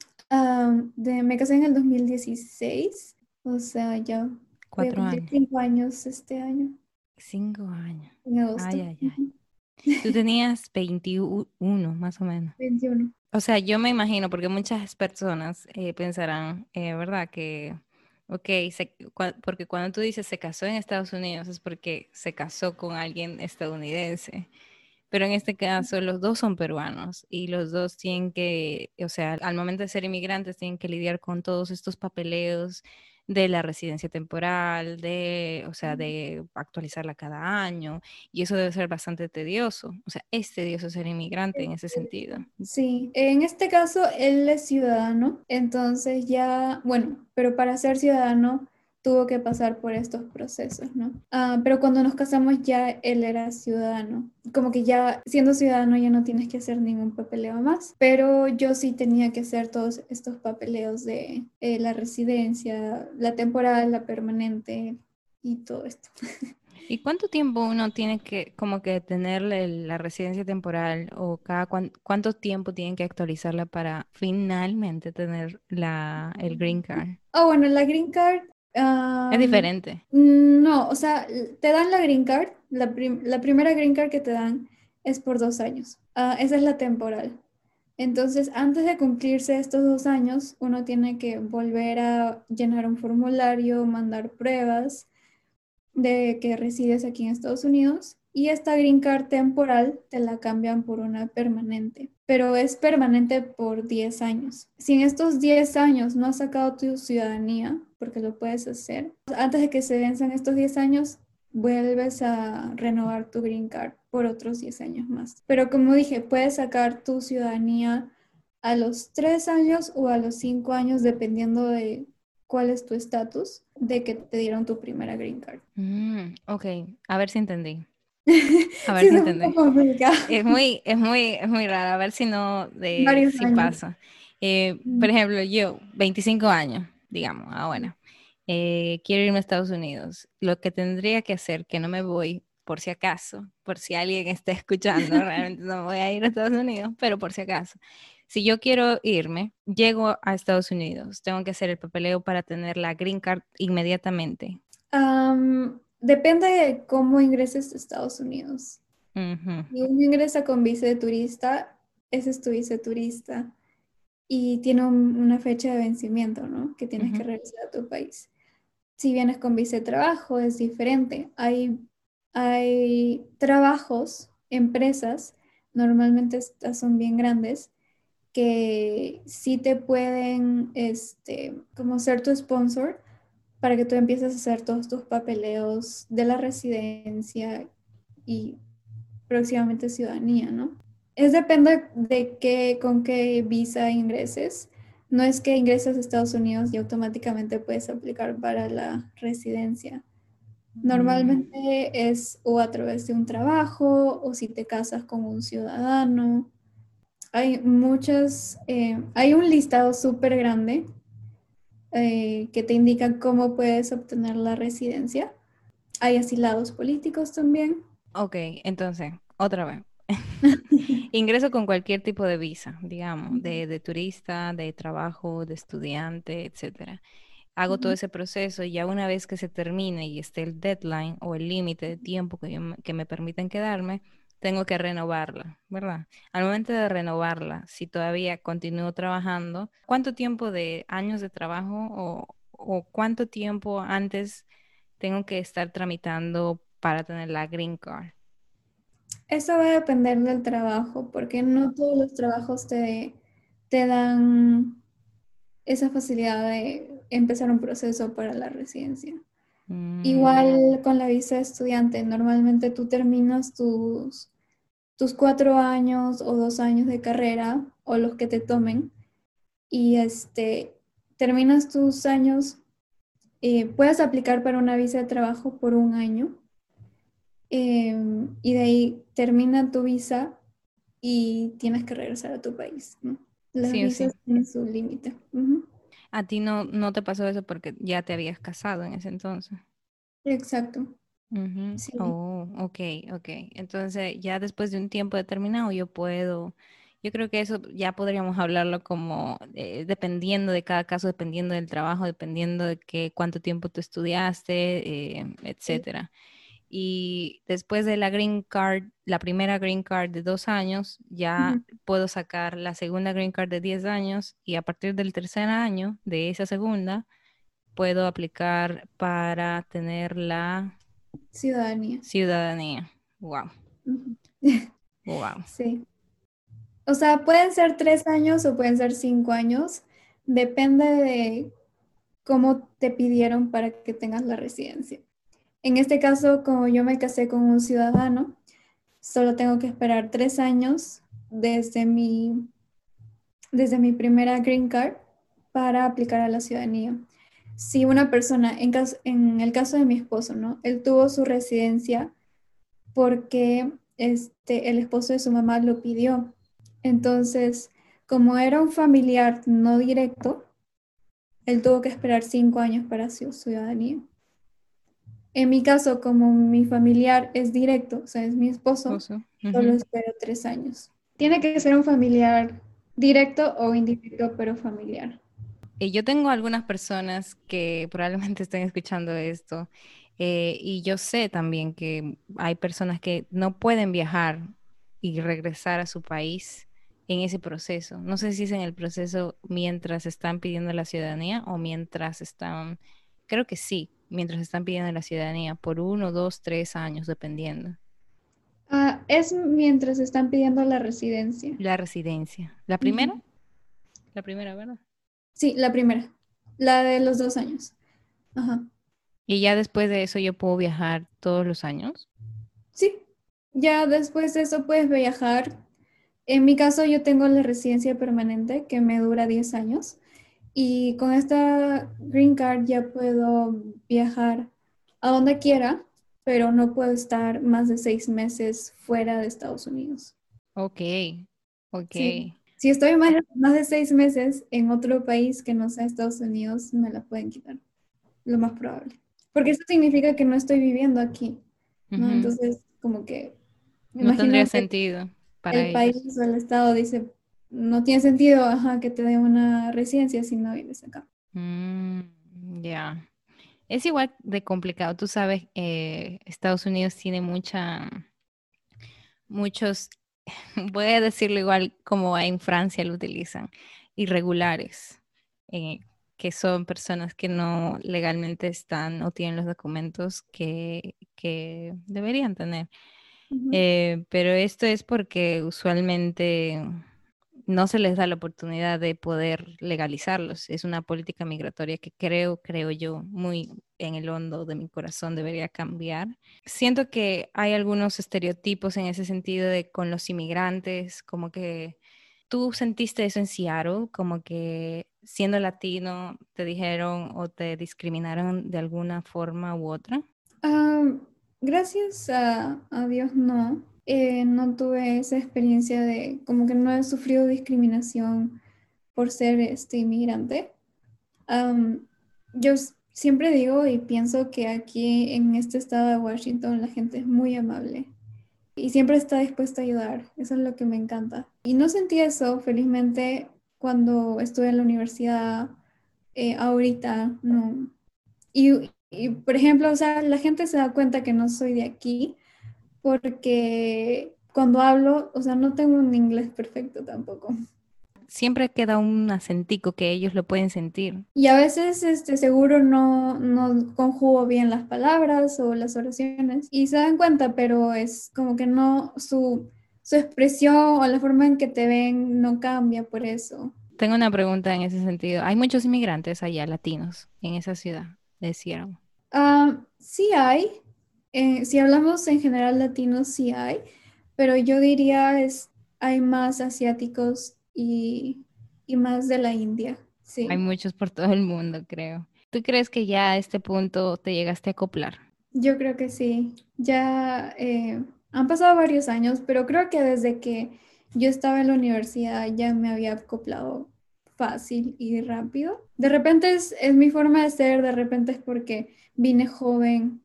de, me casé en el 2016, o sea, ya. Cuatro años. Cinco años este año. Cinco años. En agosto. Ay, ay, ay. Tú tenías 21 más o menos. 21. O sea, yo me imagino, porque muchas personas eh, pensarán, eh, ¿verdad? Que, ok, porque cuando tú dices se casó en Estados Unidos es porque se casó con alguien estadounidense. Pero en este caso los dos son peruanos y los dos tienen que, o sea, al momento de ser inmigrantes tienen que lidiar con todos estos papeleos de la residencia temporal, de, o sea, de actualizarla cada año, y eso debe ser bastante tedioso. O sea, es tedioso ser inmigrante en ese sentido. Sí, en este caso él es ciudadano, entonces ya, bueno, pero para ser ciudadano tuvo que pasar por estos procesos, ¿no? Ah, pero cuando nos casamos ya él era ciudadano, como que ya siendo ciudadano ya no tienes que hacer ningún papeleo más, pero yo sí tenía que hacer todos estos papeleos de eh, la residencia, la temporal, la permanente y todo esto. [laughs] ¿Y cuánto tiempo uno tiene que como que tener la residencia temporal o cada cuánto tiempo tienen que actualizarla para finalmente tener la, el green card? Oh, bueno, la green card es diferente. No, o sea, te dan la green card, la, primera green card que te dan es por dos años. Ah, esa es la temporal. Entonces, antes de cumplirse estos dos años, uno tiene que volver a llenar un formulario, mandar pruebas de que resides aquí en Estados Unidos y esta green card temporal te la cambian por una permanente, pero es permanente por 10 años. Si en estos 10 años no has sacado tu ciudadanía, porque lo puedes hacer, antes de que se venzan estos 10 años, vuelves a renovar tu green card por otros 10 años más. Pero como dije, puedes sacar tu ciudadanía a los 3 años o a los 5 años, dependiendo de cuál es tu estatus de que te dieron tu primera green card. Mm, ok, a ver si entendí. A [laughs] ver si. Es muy, es muy, es muy raro, a ver si no, de, si pasa. Eh, por ejemplo, yo, 25 años, digamos, ahora, eh, quiero irme a Estados Unidos. Lo que tendría que hacer, que no me voy, por si acaso, por si alguien está escuchando, [laughs] realmente no voy a ir a Estados Unidos, pero por si acaso. Si yo quiero irme, llego a Estados Unidos, tengo que hacer el papeleo para tener la green card inmediatamente. Depende de cómo ingreses a Estados Unidos. Si uno ingresa con visa de turista, ese es tu visa de turista y tiene una fecha de vencimiento, ¿no? Que tienes que regresar a tu país. Si vienes con visa de trabajo, es diferente. Hay, hay trabajos, empresas, normalmente estas son bien grandes, que sí te pueden, este, como ser tu sponsor para que tú empieces a hacer todos tus papeleos de la residencia y próximamente ciudadanía, ¿no? Es depende de qué, con qué visa ingreses. No es que ingreses a Estados Unidos y automáticamente puedes aplicar para la residencia. Normalmente es o a través de un trabajo o si te casas con un ciudadano. Hay muchas, eh, hay un listado súper grande eh, que te indica cómo puedes obtener la residencia. Hay asilados políticos también. Ok, entonces, otra vez. [laughs] [laughs] Ingreso con cualquier tipo de visa, digamos, de, de, turista, de trabajo, de estudiante, etcétera. Hago todo ese proceso y ya una vez que se termine y esté el deadline o el límite de tiempo que, que me permiten quedarme, tengo que renovarla, ¿verdad? Al momento de renovarla, si todavía continúo trabajando, ¿cuánto tiempo de años de trabajo o, o cuánto tiempo antes tengo que estar tramitando para tener la green card? Eso va a depender del trabajo, porque no todos los trabajos te, te dan esa facilidad de empezar un proceso para la residencia. Mm. Igual con la visa de estudiante, normalmente tú terminas tus, tus cuatro años o dos años de carrera o los que te tomen y este, terminas tus años, eh, puedes aplicar para una visa de trabajo por un año Em, y de ahí termina tu visa y tienes que regresar a tu país. ¿no? Las visas tienen su límite. A ti no, no te pasó eso porque ya te habías casado en ese entonces. Exacto. Oh, ok, ok. Entonces, ya después de un tiempo determinado, yo puedo, yo creo que eso ya podríamos hablarlo como eh, dependiendo de cada caso, dependiendo del trabajo, dependiendo de qué, cuánto tiempo tú estudiaste, eh, etcétera. Y después de la green card, la primera green card de dos años, ya puedo sacar la segunda green card de diez años y a partir del tercer año de esa segunda, puedo aplicar para tener la ciudadanía. Ciudadanía. Wow. wow. [laughs] Sí. O sea, pueden ser tres años o pueden ser cinco años. Depende de cómo te pidieron para que tengas la residencia. En este caso, como yo me casé con un ciudadano, solo tengo que esperar tres años desde mi, desde mi primera green card para aplicar a la ciudadanía. Si una persona, en, en el caso de mi esposo, ¿no? Él tuvo su residencia porque este, el esposo de su mamá lo pidió. Entonces, como era un familiar no directo, él tuvo que esperar cinco años para su ciudadanía. En mi caso, como mi familiar es directo, o sea, es mi esposo, solo espero tres años. Tiene que ser un familiar directo o indirecto, pero familiar. Y yo tengo algunas personas que probablemente estén escuchando esto eh, y yo sé también que hay personas que no pueden viajar y regresar a su país en ese proceso. No sé si es en el proceso mientras están pidiendo la ciudadanía o mientras están, creo que sí, mientras están pidiendo la ciudadanía, por uno, dos, tres años, dependiendo. Ah, es mientras están pidiendo la residencia. La residencia. ¿La primera? La primera, ¿verdad? Sí, la primera. La de los dos años. Ajá. ¿Y ya después de eso yo puedo viajar todos los años? Sí, ya después de eso puedes viajar. En mi caso yo tengo la residencia permanente que me dura 10 años. Y con esta green card ya puedo viajar a donde quiera, pero no puedo estar más de seis meses fuera de Estados Unidos. Ok, ok. Si estoy más, más de seis meses en otro país que no sea Estados Unidos, me la pueden quitar, lo más probable. Porque eso significa que no estoy viviendo aquí, ¿no? Entonces, como que... no tendría sentido para el país o el estado dice, no tiene sentido que te dé una residencia si no vives acá. Mm, ya. Es igual de complicado. Tú sabes, eh, Estados Unidos tiene mucha, muchos, [laughs] voy a decirlo igual como en Francia lo utilizan, irregulares, eh, que son personas que no legalmente están o tienen los documentos que, que deberían tener. Eh, pero esto es porque usualmente no se les da la oportunidad de poder legalizarlos. Es una política migratoria que creo, creo yo, muy en el hondo de mi corazón debería cambiar. Siento que hay algunos estereotipos en ese sentido de con los inmigrantes, como que tú sentiste eso en Seattle, como que siendo latino te dijeron o te discriminaron de alguna forma u otra. Ah, gracias a, a Dios no. Eh, no tuve esa experiencia de como que no he sufrido discriminación por ser este inmigrante. yo siempre digo y pienso que aquí en este estado de Washington la gente es muy amable y siempre está dispuesta a ayudar. Eso es lo que me encanta. Y no sentí eso, felizmente, cuando estuve en la universidad, eh, ahorita, no. Y, y, por ejemplo, o sea, la gente se da cuenta que no soy de aquí porque cuando hablo, o sea, no tengo un inglés perfecto tampoco. Siempre queda un acentico que ellos lo pueden sentir. Y a veces, este, seguro no, no conjugo bien las palabras o las oraciones y se dan cuenta, pero es como que no, su, su expresión o la forma en que te ven no cambia por eso. Tengo una pregunta en ese sentido. ¿Hay muchos inmigrantes allá, latinos, en esa ciudad de Seattle? Ah, sí hay, eh, si hablamos en general latinos, sí hay, pero yo diría es hay más asiáticos y, más de la India. Sí. Hay muchos por todo el mundo, creo. ¿Tú crees que ya a este punto te llegaste a acoplar? Yo creo que sí. Ya eh, han pasado varios años, pero creo que desde que yo estaba en la universidad ya me había acoplado fácil y rápido. De repente es, es mi forma de ser, de repente es porque vine joven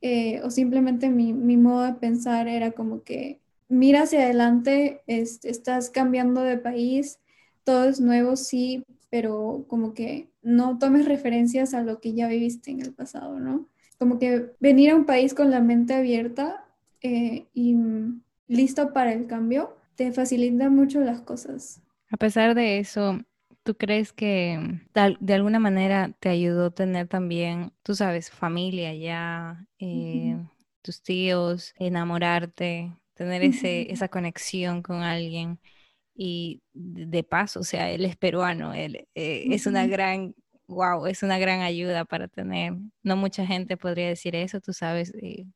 eh, o simplemente mi, mi, modo de pensar era como que mira hacia adelante, estás cambiando de país, todo es nuevo, sí, pero como que no tomes referencias a lo que ya viviste en el pasado, ¿no? Como que venir a un país con la mente abierta eh, y listo para el cambio te facilita mucho las cosas. A pesar de eso, ¿Tú crees que de alguna manera te ayudó a tener también, tú sabes, familia ya, eh, tus tíos, enamorarte, tener ese, esa conexión con alguien? Y de paso, o sea, él es peruano, él eh, es una gran, wow, es una gran ayuda para tener. No mucha gente podría decir eso, tú sabes, eh,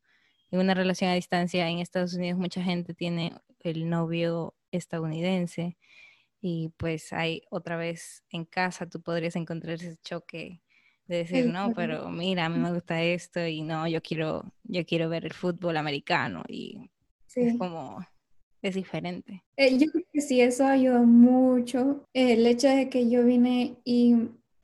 en una relación a distancia en Estados Unidos mucha gente tiene el novio estadounidense y pues hay otra vez en casa tú podrías encontrar ese choque de decir, no, pero mira, a mí me gusta esto y no, yo quiero, yo quiero ver el fútbol americano y es como, es diferente. Eh, yo creo que sí, eso ayudó mucho. el hecho de que yo vine y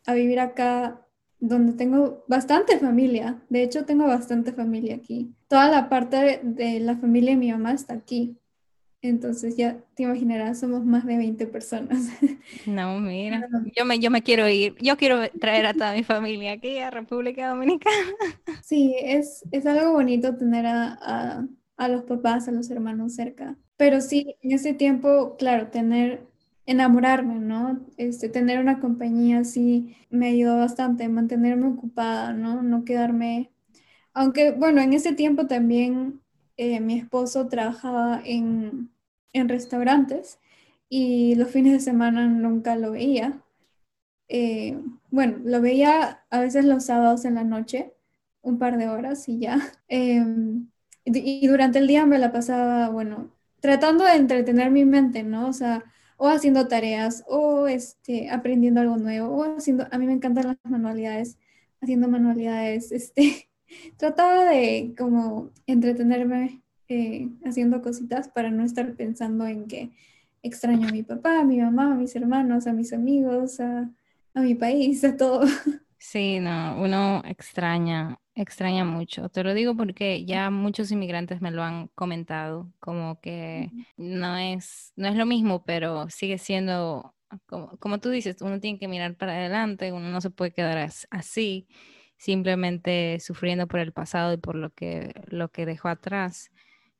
a vivir acá donde tengo bastante familia, de hecho tengo bastante familia aquí. Toda la parte de la familia de mi mamá está aquí. Entonces ya te imaginarás, somos más de 20 personas. [laughs] No, mira, yo me, yo me quiero ir, yo quiero traer a toda mi familia aquí a República Dominicana. [laughs] Sí, es, es algo bonito tener a, a, los papás, a los hermanos cerca. Pero sí, en ese tiempo, claro, tener, enamorarme, ¿no? Este, tener una compañía así me ayudó bastante, mantenerme ocupada, ¿no? No quedarme... Aunque, bueno, en ese tiempo también eh, mi esposo trabajaba en, en, restaurantes y los fines de semana nunca lo veía. Eh, bueno, lo veía a veces los sábados en la noche, un par de horas y ya. [laughs] Em, y, durante el día me la pasaba, bueno, tratando de entretener mi mente, ¿no? O sea, o haciendo tareas, o este, aprendiendo algo nuevo, o haciendo, a mí me encantan las manualidades, haciendo manualidades, este, [laughs] trataba de como entretenerme eh, haciendo cositas para no estar pensando en que extraño a mi papá, a mi mamá, a mis hermanos, a mis amigos, a, mi país, a todo. [laughs] Sí, no, uno extraña, extraña mucho. Te lo digo porque ya muchos inmigrantes me lo han comentado, como que no es, no es lo mismo, pero sigue siendo, como, como tú dices, uno tiene que mirar para adelante, uno no se puede quedar así simplemente sufriendo por el pasado y por lo que, lo que dejó atrás.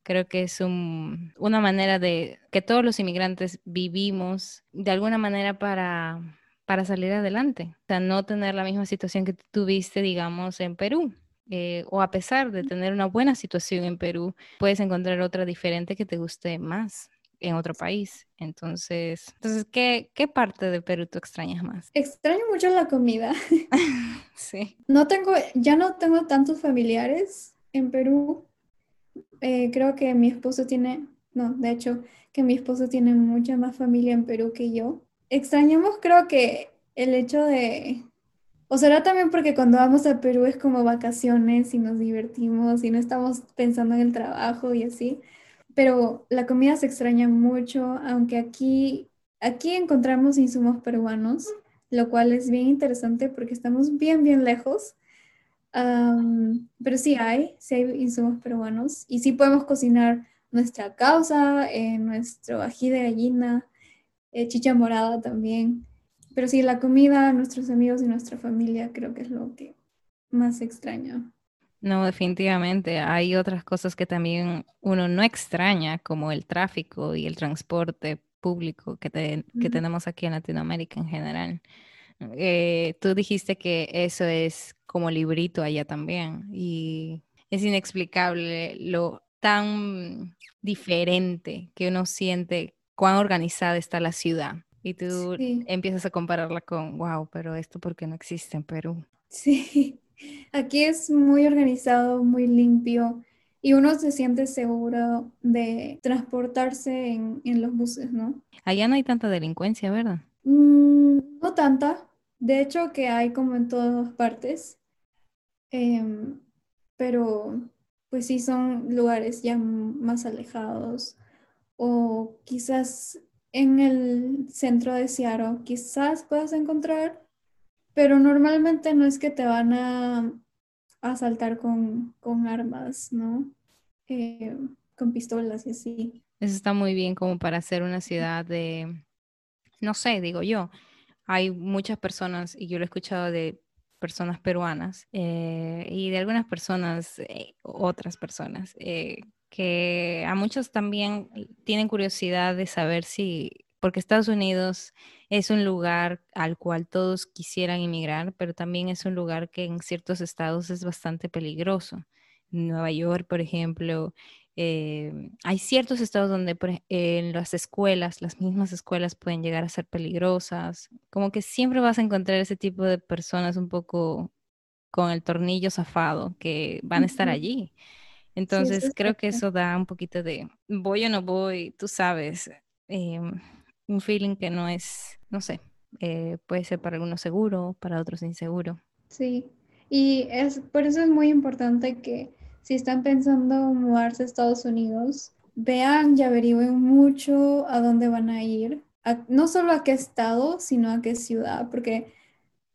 Creo que es una manera de que todos los inmigrantes vivimos de alguna manera para, para salir adelante. O sea, no tener la misma situación que tuviste, digamos, en Perú. Eh, o a pesar de tener una buena situación en Perú, puedes encontrar otra diferente que te guste más en otro país. Entonces, entonces ¿qué, ¿qué parte de Perú tú extrañas más? Extraño mucho la comida. [laughs] sí. No tengo, ya no tengo tantos familiares en Perú. Eh, creo que mi esposo tiene, no, de hecho, que mi esposo tiene mucha más familia en Perú que yo. Extrañamos, creo que el hecho de, o será también porque cuando vamos a Perú es como vacaciones y nos divertimos y no estamos pensando en el trabajo y así pero la comida se extraña mucho, aunque aquí, aquí encontramos insumos peruanos, lo cual es bien interesante porque estamos bien, bien lejos. pero sí hay, sí hay insumos peruanos y sí podemos cocinar nuestra causa, eh, nuestro ají de gallina, eh, chicha morada también. Pero sí, la comida, nuestros amigos y nuestra familia creo que es lo que más extraño. No, definitivamente. Hay otras cosas que también uno no extraña, como el tráfico y el transporte público que, que tenemos aquí en Latinoamérica en general. Eh, tú dijiste que eso es como librito allá también y es inexplicable lo tan diferente que uno siente cuán organizada está la ciudad. Y tú empiezas a compararla con, wow, pero esto porque no existe en Perú. Sí, [laughs] Aquí es muy organizado, muy limpio y uno se siente seguro de transportarse en, los buses, ¿no? Allá no hay tanta delincuencia, ¿verdad? Mm, no tanta. De hecho, que hay como en todas partes. Em, pero pues sí son lugares ya más alejados. O quizás en el centro de Seattle, quizás puedas encontrar pero normalmente no es que te van a asaltar con, armas, ¿no? Eh, con pistolas y así. Eso está muy bien como para hacer una ciudad de, no sé, digo yo, hay muchas personas, y yo lo he escuchado de personas peruanas eh, y de algunas personas, eh, otras personas, que a muchos también tienen curiosidad de saber si, porque Estados Unidos es un lugar al cual todos quisieran emigrar, pero también es un lugar que en ciertos estados es bastante peligroso. Nueva York, por ejemplo, eh, hay ciertos estados donde en las escuelas, las mismas escuelas pueden llegar a ser peligrosas. Como que siempre vas a encontrar ese tipo de personas un poco con el tornillo zafado que van a estar allí. Entonces creo que eso da un poquito de voy o no voy, tú sabes. Em, un feeling que no es, no sé, eh, puede ser para algunos seguro, para otros inseguro. Sí, y es por eso es muy importante que si están pensando mudarse a Estados Unidos, vean y averigüen mucho a dónde van a ir, no solo a qué estado, sino a qué ciudad, porque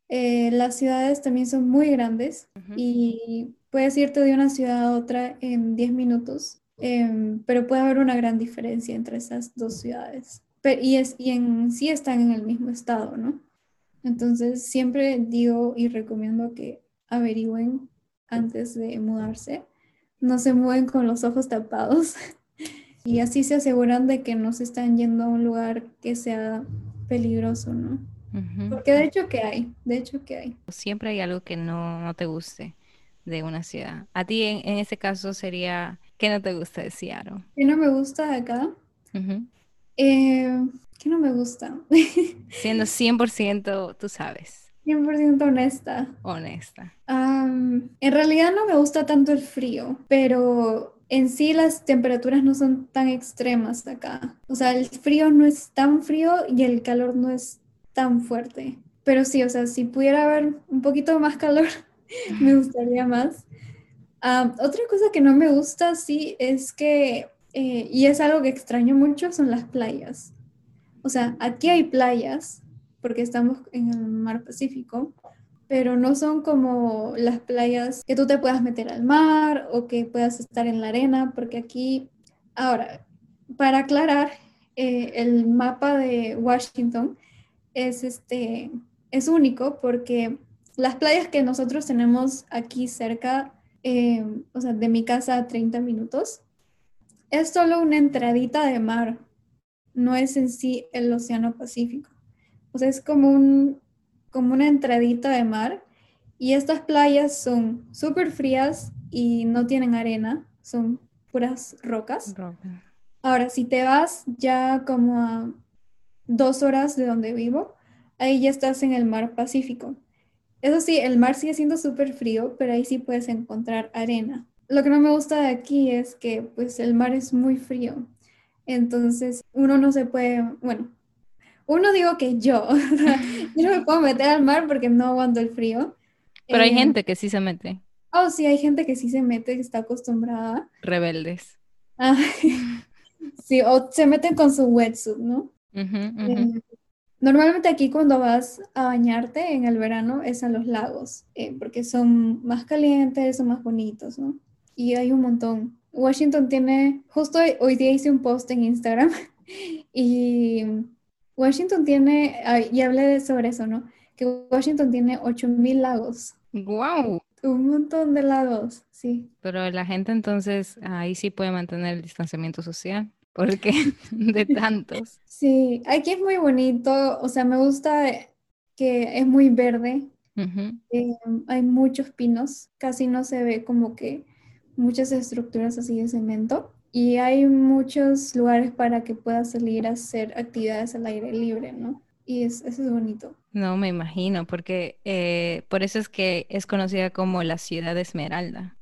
eh, las ciudades también son muy grandes y puedes irte de una ciudad a otra en 10 minutos, em, pero puede haber una gran diferencia entre esas dos ciudades y, es, y en sí están en el mismo estado, ¿no? Entonces siempre digo y recomiendo que averigüen antes de mudarse, no se mueven con los ojos tapados [laughs] y así se aseguran de que no se están yendo a un lugar que sea peligroso, ¿no? Porque de hecho que hay, de hecho que hay. Siempre hay algo que no, te guste de una ciudad. A ti en, en ese caso sería, ¿qué no te gusta de Seattle? ¿Qué no me gusta de acá? Eh, ¿Qué no me gusta? [laughs] Siendo 100%, tú sabes. 100% honesta. Honesta. en realidad no me gusta tanto el frío, pero en sí las temperaturas no son tan extremas acá. O sea, el frío no es tan frío y el calor no es tan fuerte. Pero sí, o sea, si pudiera haber un poquito más calor, [laughs] me gustaría más. otra cosa que no me gusta, sí, es que eh, y es algo que extraño mucho, son las playas. O sea, aquí hay playas, porque estamos en el mar Pacífico, pero no son como las playas que tú te puedas meter al mar o que puedas estar en la arena, porque aquí, ahora, para aclarar, eh, el mapa de Washington es, este, es único porque las playas que nosotros tenemos aquí cerca, eh, o sea, de mi casa a 30 minutos, es solo una entradita de mar, no es en sí el Océano Pacífico. O sea, es como un, como una entradita de mar y estas playas son súper frías y no tienen arena, son puras rocas. Ahora, si te vas ya como a dos horas de donde vivo, ahí ya estás en el mar Pacífico. Eso sí, el mar sigue siendo súper frío, pero ahí sí puedes encontrar arena. Lo que no me gusta de aquí es que pues el mar es muy frío. Entonces uno no se puede, bueno, uno digo que yo, [laughs] yo no me puedo meter al mar porque no aguanto el frío. Pero hay eh, gente que sí se mete. Oh, sí, hay gente que sí se mete, que está acostumbrada. Rebeldes. [laughs] sí, o se meten con su wetsuit, ¿no? Eh, normalmente aquí cuando vas a bañarte en el verano es a los lagos, eh, porque son más calientes, son más bonitos, ¿no? Y hay un montón. Washington tiene, justo hoy día hice un post en Instagram [laughs] y Washington tiene, y hablé sobre eso, ¿no? Que Washington tiene 8000 lagos. ¡Wow! Un montón de lagos, sí. Pero la gente entonces ahí sí puede mantener el distanciamiento social, porque [laughs] de tantos. Sí, aquí es muy bonito, o sea, me gusta que es muy verde, eh, hay muchos pinos, casi no se ve como que muchas estructuras así de cemento y hay muchos lugares para que puedas salir a hacer actividades al aire libre, ¿no? Y eso es bonito. No, me imagino, porque eh, por eso es que es conocida como la ciudad de Esmeralda,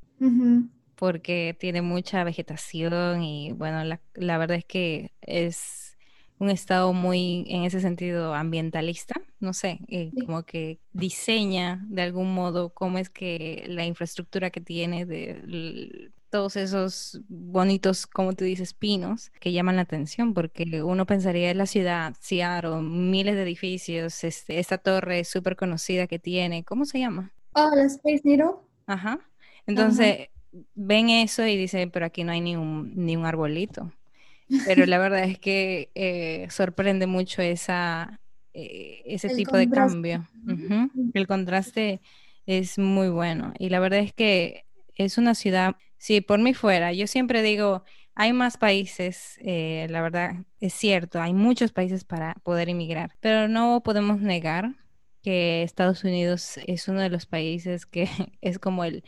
porque tiene mucha vegetación y bueno, la, la verdad es que es un estado muy, en ese sentido, ambientalista, no sé, eh, como que diseña de algún modo cómo es que la infraestructura que tiene de todos esos bonitos, como tú dices, pinos que llaman la atención, porque uno pensaría en la ciudad, Seattle, miles de edificios, este, esta torre súper conocida que tiene, ¿cómo se llama? Oh, la Space Needle. Ajá. Entonces, ven eso y dicen, pero aquí no hay ni un, ni un arbolito. Pero la verdad es que eh, sorprende mucho esa, eh, ese tipo de cambio. El contraste es muy bueno. Y la verdad es que es una ciudad, si por mí fuera, yo siempre digo, hay más países, eh, la verdad es cierto, hay muchos países para poder emigrar, pero no podemos negar que Estados Unidos es uno de los países que [laughs] es como el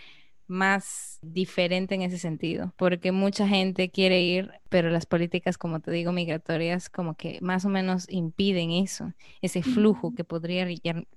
más diferente en ese sentido, porque mucha gente quiere ir, pero las políticas, como te digo, migratorias, como que más o menos impiden eso, ese flujo que podría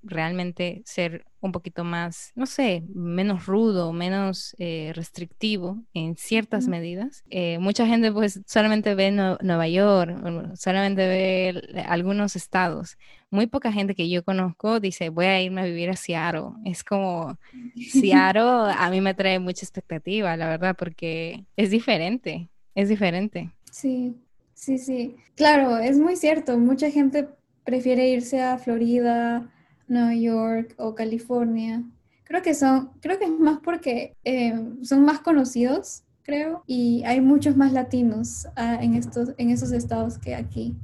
realmente ser un poquito más, no sé, menos rudo, menos eh, restrictivo en ciertas medidas. Eh, mucha gente pues solamente ve Nueva York, solamente ve algunos estados. Muy poca gente que yo conozco dice, voy a irme a vivir a Seattle. Es como, [laughs] Seattle a mí me trae mucha expectativa, la verdad, porque es diferente, es diferente. Sí, sí, sí. Claro, es muy cierto. Mucha gente prefiere irse a Florida, Nueva York o California. Creo que son, creo que es más porque eh, son más conocidos, creo, y hay muchos más latinos ah, en estos, en esos estados que aquí.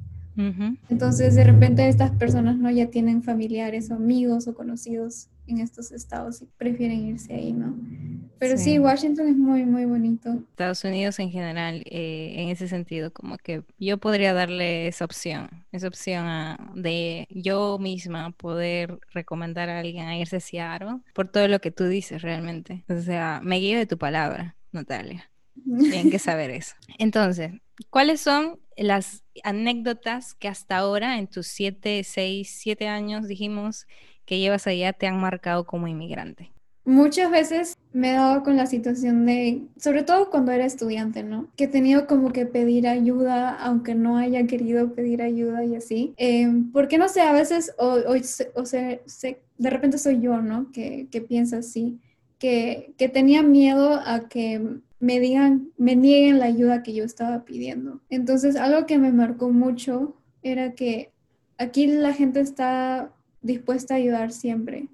Entonces, de repente estas personas no ya tienen familiares o amigos o conocidos en estos estados y prefieren irse ahí, ¿no? Pero sí. Washington es muy, muy bonito. Estados Unidos en general, eh, en ese sentido, como que yo podría darle esa opción, esa opción de yo misma poder recomendar a alguien a irse a Seattle por todo lo que tú dices realmente. O sea, me guío de tu palabra, Natalia. Tienen que [laughs] saber eso. Entonces, ¿cuáles son las anécdotas que hasta ahora, en tus siete, seis, siete años, dijimos, que llevas allá te han marcado como inmigrante? Muchas veces me he dado con la situación de, sobre todo cuando era estudiante, ¿no? Que he tenido como que pedir ayuda, aunque no haya querido pedir ayuda y así. Eh, porque no sé, a veces, o, o, sea, de repente soy yo, ¿no? Que, que piensa así, que, que tenía miedo a que me digan, me nieguen la ayuda que yo estaba pidiendo. Entonces, algo que me marcó mucho era que aquí la gente está dispuesta a ayudar siempre.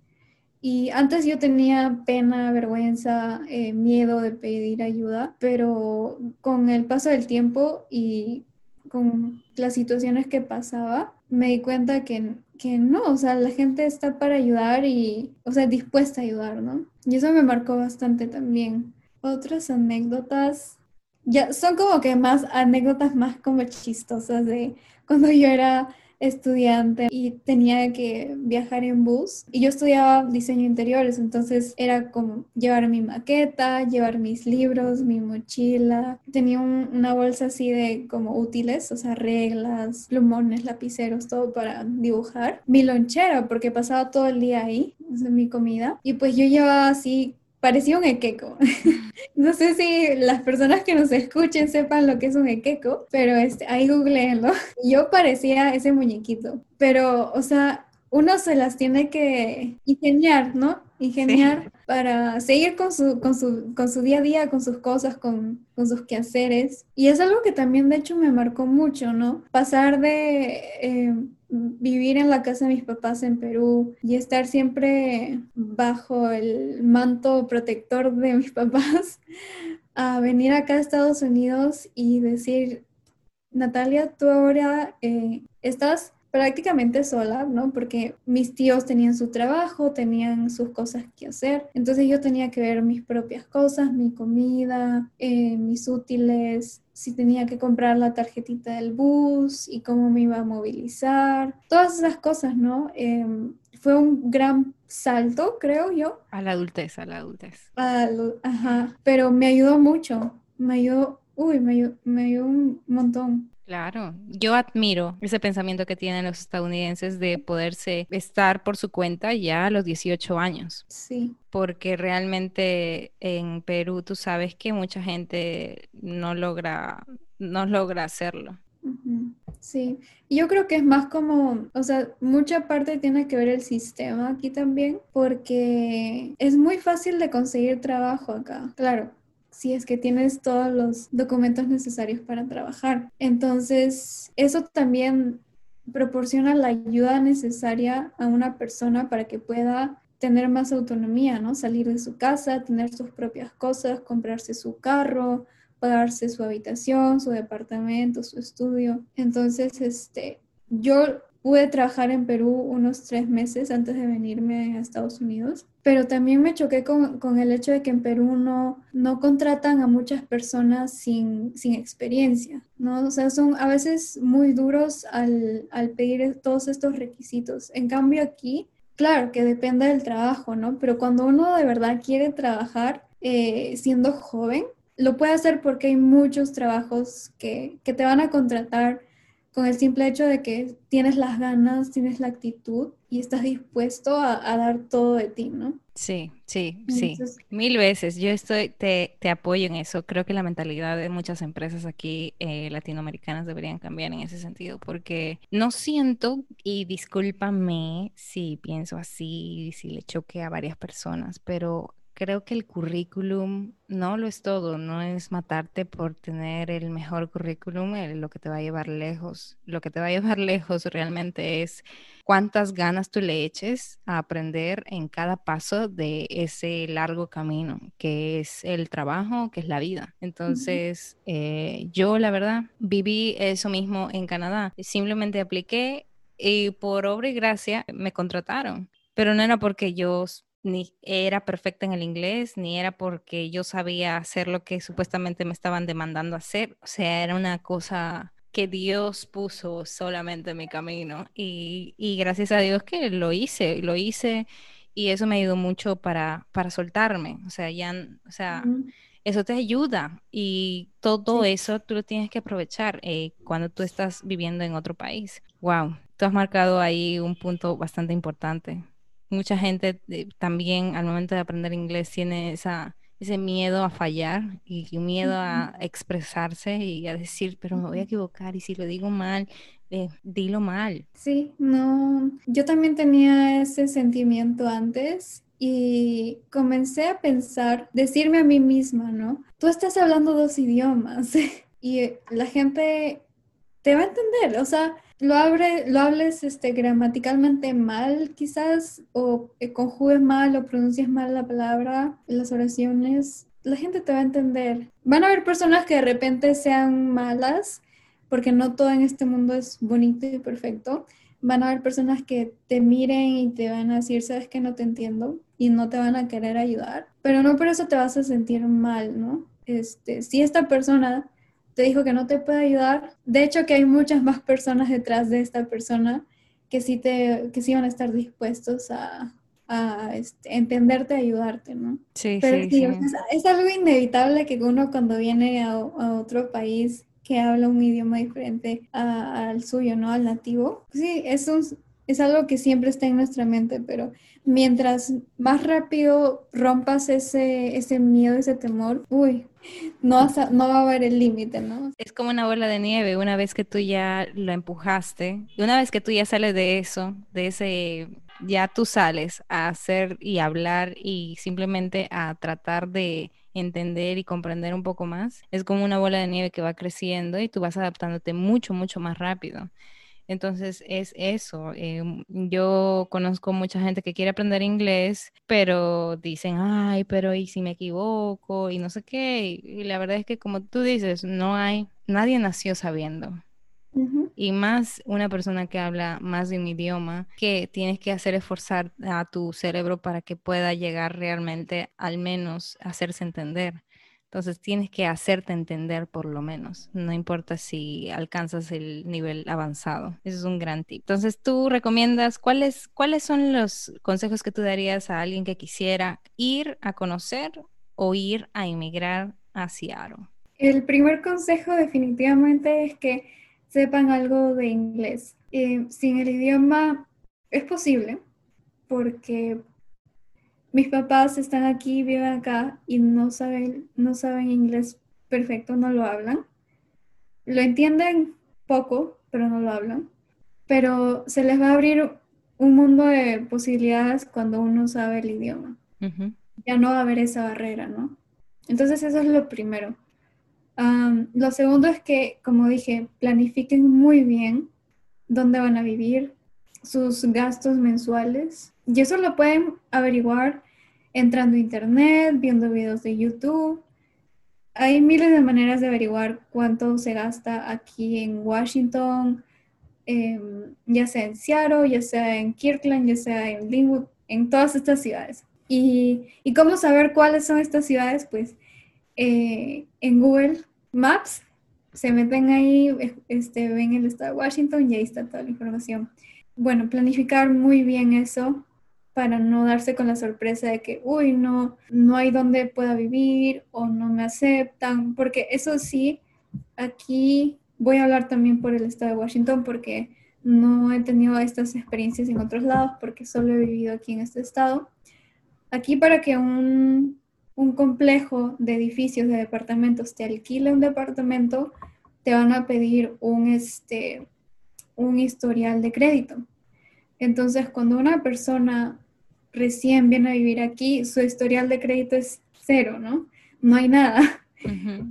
Y antes yo tenía pena, vergüenza, eh, miedo de pedir ayuda, pero con el paso del tiempo y con las situaciones que pasaba, me di cuenta que, que no, o sea, la gente está para ayudar y, o sea, dispuesta a ayudar, ¿no? Y eso me marcó bastante también. Otras anécdotas, ya son como que más anécdotas más como chistosas de cuando yo era estudiante y tenía que viajar en bus. Y yo estudiaba diseño interiores, entonces era como llevar mi maqueta, llevar mis libros, mi mochila. Tenía una bolsa así de como útiles, o sea, reglas, plumones, lapiceros, todo para dibujar. Mi lonchera, porque pasaba todo el día ahí, mi comida. Y pues yo llevaba así parecía un equeco. [laughs] no sé si las personas que nos escuchen sepan lo que es un equeco, pero este, ahí googleenlo. [laughs] Yo parecía ese muñequito, pero, o sea, uno se las tiene que ingeniar, ¿no? Ingeniar para seguir con su, con, su, con su día a día, con sus cosas, con, con, sus quehaceres. Y es algo que también, de hecho, me marcó mucho, ¿no? Pasar de... Eh, vivir en la casa de mis papás en Perú y estar siempre bajo el manto protector de mis papás, [laughs] a venir acá a Estados Unidos y decir, Natalia, tú ahora eh, estás prácticamente sola, ¿no? Porque mis tíos tenían su trabajo, tenían sus cosas que hacer, entonces yo tenía que ver mis propias cosas, mi comida, eh, mis útiles, si tenía que comprar la tarjetita del bus y cómo me iba a movilizar, todas esas cosas, ¿no? Em, fue un gran salto, creo yo. A la adultez, a la adultez. ajá, pero me ayudó mucho, me ayudó, uy, me me ayudó un montón. Claro, yo admiro ese pensamiento que tienen los estadounidenses de poderse estar por su cuenta ya a los 18 años. Sí. Porque realmente en Perú tú sabes que mucha gente no logra, no logra hacerlo. Sí, yo creo que es más como, o sea, mucha parte tiene que ver el sistema aquí también, porque es muy fácil de conseguir trabajo acá. Claro, si es que tienes todos los documentos necesarios para trabajar. Entonces, eso también proporciona la ayuda necesaria a una persona para que pueda tener más autonomía, ¿no? Salir de su casa, tener sus propias cosas, comprarse su carro, pagarse su habitación, su departamento, su estudio. Entonces, este, yo Pude trabajar en Perú unos tres meses antes de venirme a Estados Unidos, pero también me choqué con, con el hecho de que en Perú no, no contratan a muchas personas sin, sin experiencia, ¿no? O sea, son a veces muy duros al, al pedir todos estos requisitos. En cambio aquí, claro que depende del trabajo, ¿no? Pero cuando uno de verdad quiere trabajar eh, siendo joven, lo puede hacer porque hay muchos trabajos que, que te van a contratar con el simple hecho de que tienes las ganas, tienes la actitud y estás dispuesto a, dar todo de ti, ¿no? Sí, sí, sí. Mil veces. Yo estoy, te, te, apoyo en eso. Creo que la mentalidad de muchas empresas aquí eh, latinoamericanas deberían cambiar en ese sentido, porque no siento, y discúlpame si pienso así, si le choque a varias personas, pero creo que el currículum no lo es todo, no es matarte por tener el mejor currículum, lo que te va a llevar lejos. Lo que te va a [laughs] llevar lejos realmente es cuántas ganas tú le eches a aprender en cada paso de ese largo camino, que es el trabajo, que es la vida. Entonces, eh, yo la verdad viví eso mismo en Canadá. Simplemente apliqué y por obra y gracia me contrataron, pero no era porque yo ni era perfecta en el inglés, ni era porque yo sabía hacer lo que supuestamente me estaban demandando hacer. O sea, era una cosa que Dios puso solamente en mi camino. Y, y gracias a Dios que lo hice, lo hice y eso me ayudó mucho para, para soltarme. O sea, ya, o sea, eso te ayuda y todo eso tú lo tienes que aprovechar eh, cuando tú estás viviendo en otro país. Wow, tú has marcado ahí un punto bastante importante mucha gente eh, también al momento de aprender inglés tiene esa, ese miedo a fallar y miedo a expresarse y a decir, pero me voy a equivocar y si lo digo mal, eh, dilo mal. Sí, no, yo también tenía ese sentimiento antes y comencé a pensar, decirme a mí misma, ¿no? Tú estás hablando dos idiomas [laughs] y la gente te va a entender, o sea, lo, abre, lo hables este, gramaticalmente mal quizás o conjugues mal o pronuncies mal la palabra las oraciones, la gente te va a entender. Van a haber personas que de repente sean malas, porque no todo en este mundo es bonito y perfecto. Van a haber personas que te miren y te van a decir, sabes que no te entiendo y no te van a querer ayudar, pero no por eso te vas a sentir mal, ¿no? Este, si esta persona te dijo que no te puede ayudar. De hecho, que hay muchas más personas detrás de esta persona que sí, te, que sí van a estar dispuestos a, a este, entenderte, a ayudarte, ¿no? Sí, sí, sí. Es, algo inevitable que uno cuando viene a, a otro país que habla un idioma diferente al suyo, ¿no? Al nativo. Sí, es, un, es algo que siempre está en nuestra mente, pero mientras más rápido rompas ese, ese miedo, ese temor, uy, no, no va a haber el límite, ¿no? Es como una bola de nieve, una vez que tú ya lo empujaste, una vez que tú ya sales de eso, de ese, ya tú sales a hacer y hablar y simplemente a tratar de entender y comprender un poco más, es como una bola de nieve que va creciendo y tú vas adaptándote mucho, mucho más rápido. Entonces es eso. Em, yo conozco mucha gente que quiere aprender inglés, pero dicen, ay, pero ¿y si me equivoco? Y no sé qué. Y la verdad es que como tú dices, no hay, nadie nació sabiendo. Y más una persona que habla más de un idioma, que tienes que hacer esforzar a tu cerebro para que pueda llegar realmente al menos a hacerse entender. Entonces tienes que hacerte entender por lo menos, no importa si alcanzas el nivel avanzado. Eso es un gran tip. Entonces tú recomiendas, ¿cuáles, cuáles son los consejos que tú darías a alguien que quisiera ir a conocer o ir a inmigrar a Seattle? El primer consejo definitivamente es que sepan algo de inglés. Eh, sin el idioma es posible porque mis papás están aquí, viven acá y no saben, no saben inglés perfecto, no lo hablan. Lo entienden poco, pero no lo hablan. Pero se les va a abrir un mundo de posibilidades cuando uno sabe el idioma. Ya no va a haber esa barrera, ¿no? Entonces eso es lo primero. lo segundo es que, como dije, planifiquen muy bien dónde van a vivir, sus gastos mensuales. Y eso lo pueden averiguar entrando a internet, viendo videos de YouTube. Hay miles de maneras de averiguar cuánto se gasta aquí en Washington, em, ya sea en Seattle, ya sea en Kirkland, ya sea en Linwood, en todas estas ciudades. Y, cómo saber cuáles son estas ciudades, pues eh, en Google Maps se meten ahí, este, ven el estado de Washington y ahí está toda la información. Bueno, planificar muy bien eso para no darse con la sorpresa de que, uy, no, no hay donde pueda vivir o no me aceptan, porque eso sí, aquí voy a hablar también por el estado de Washington porque no he tenido estas experiencias en otros lados porque solo he vivido aquí en este estado. Aquí para que un, un complejo de edificios, de departamentos, te alquile un departamento, te van a pedir un, este, un historial de crédito. Entonces, cuando una persona recién viene a vivir aquí, su historial de crédito es cero, ¿no? No hay nada.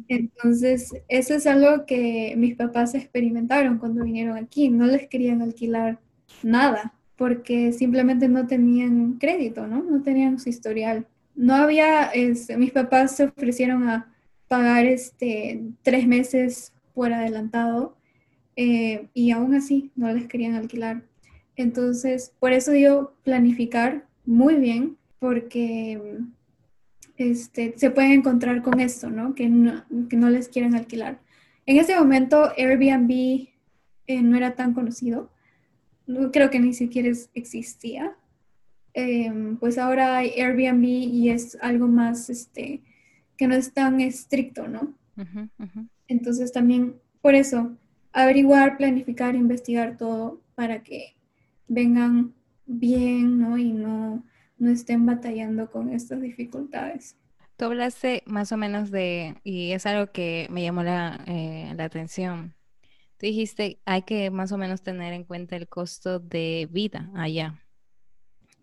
Entonces, eso es algo que mis papás experimentaron cuando vinieron aquí. No les querían alquilar nada porque simplemente no tenían crédito, ¿no? No tenían su historial. No había, este, mis papás se ofrecieron a pagar este, tres meses por adelantado eh, y aún así no les querían alquilar. Entonces, por eso yo planificar muy bien, porque este, se pueden encontrar con esto, ¿no? Que, ¿no? que no les quieren alquilar. En ese momento Airbnb eh, no era tan conocido, no, creo que ni siquiera existía. Em, pues ahora hay Airbnb y es algo más, este, que no es tan estricto, ¿no? Entonces también, por eso, averiguar, planificar, investigar todo para que vengan bien, ¿no? Y no, no estén batallando con estas dificultades. Tú hablaste más o menos de, y es algo que me llamó la, eh, la atención. Tú dijiste, hay que más o menos tener en cuenta el costo de vida allá.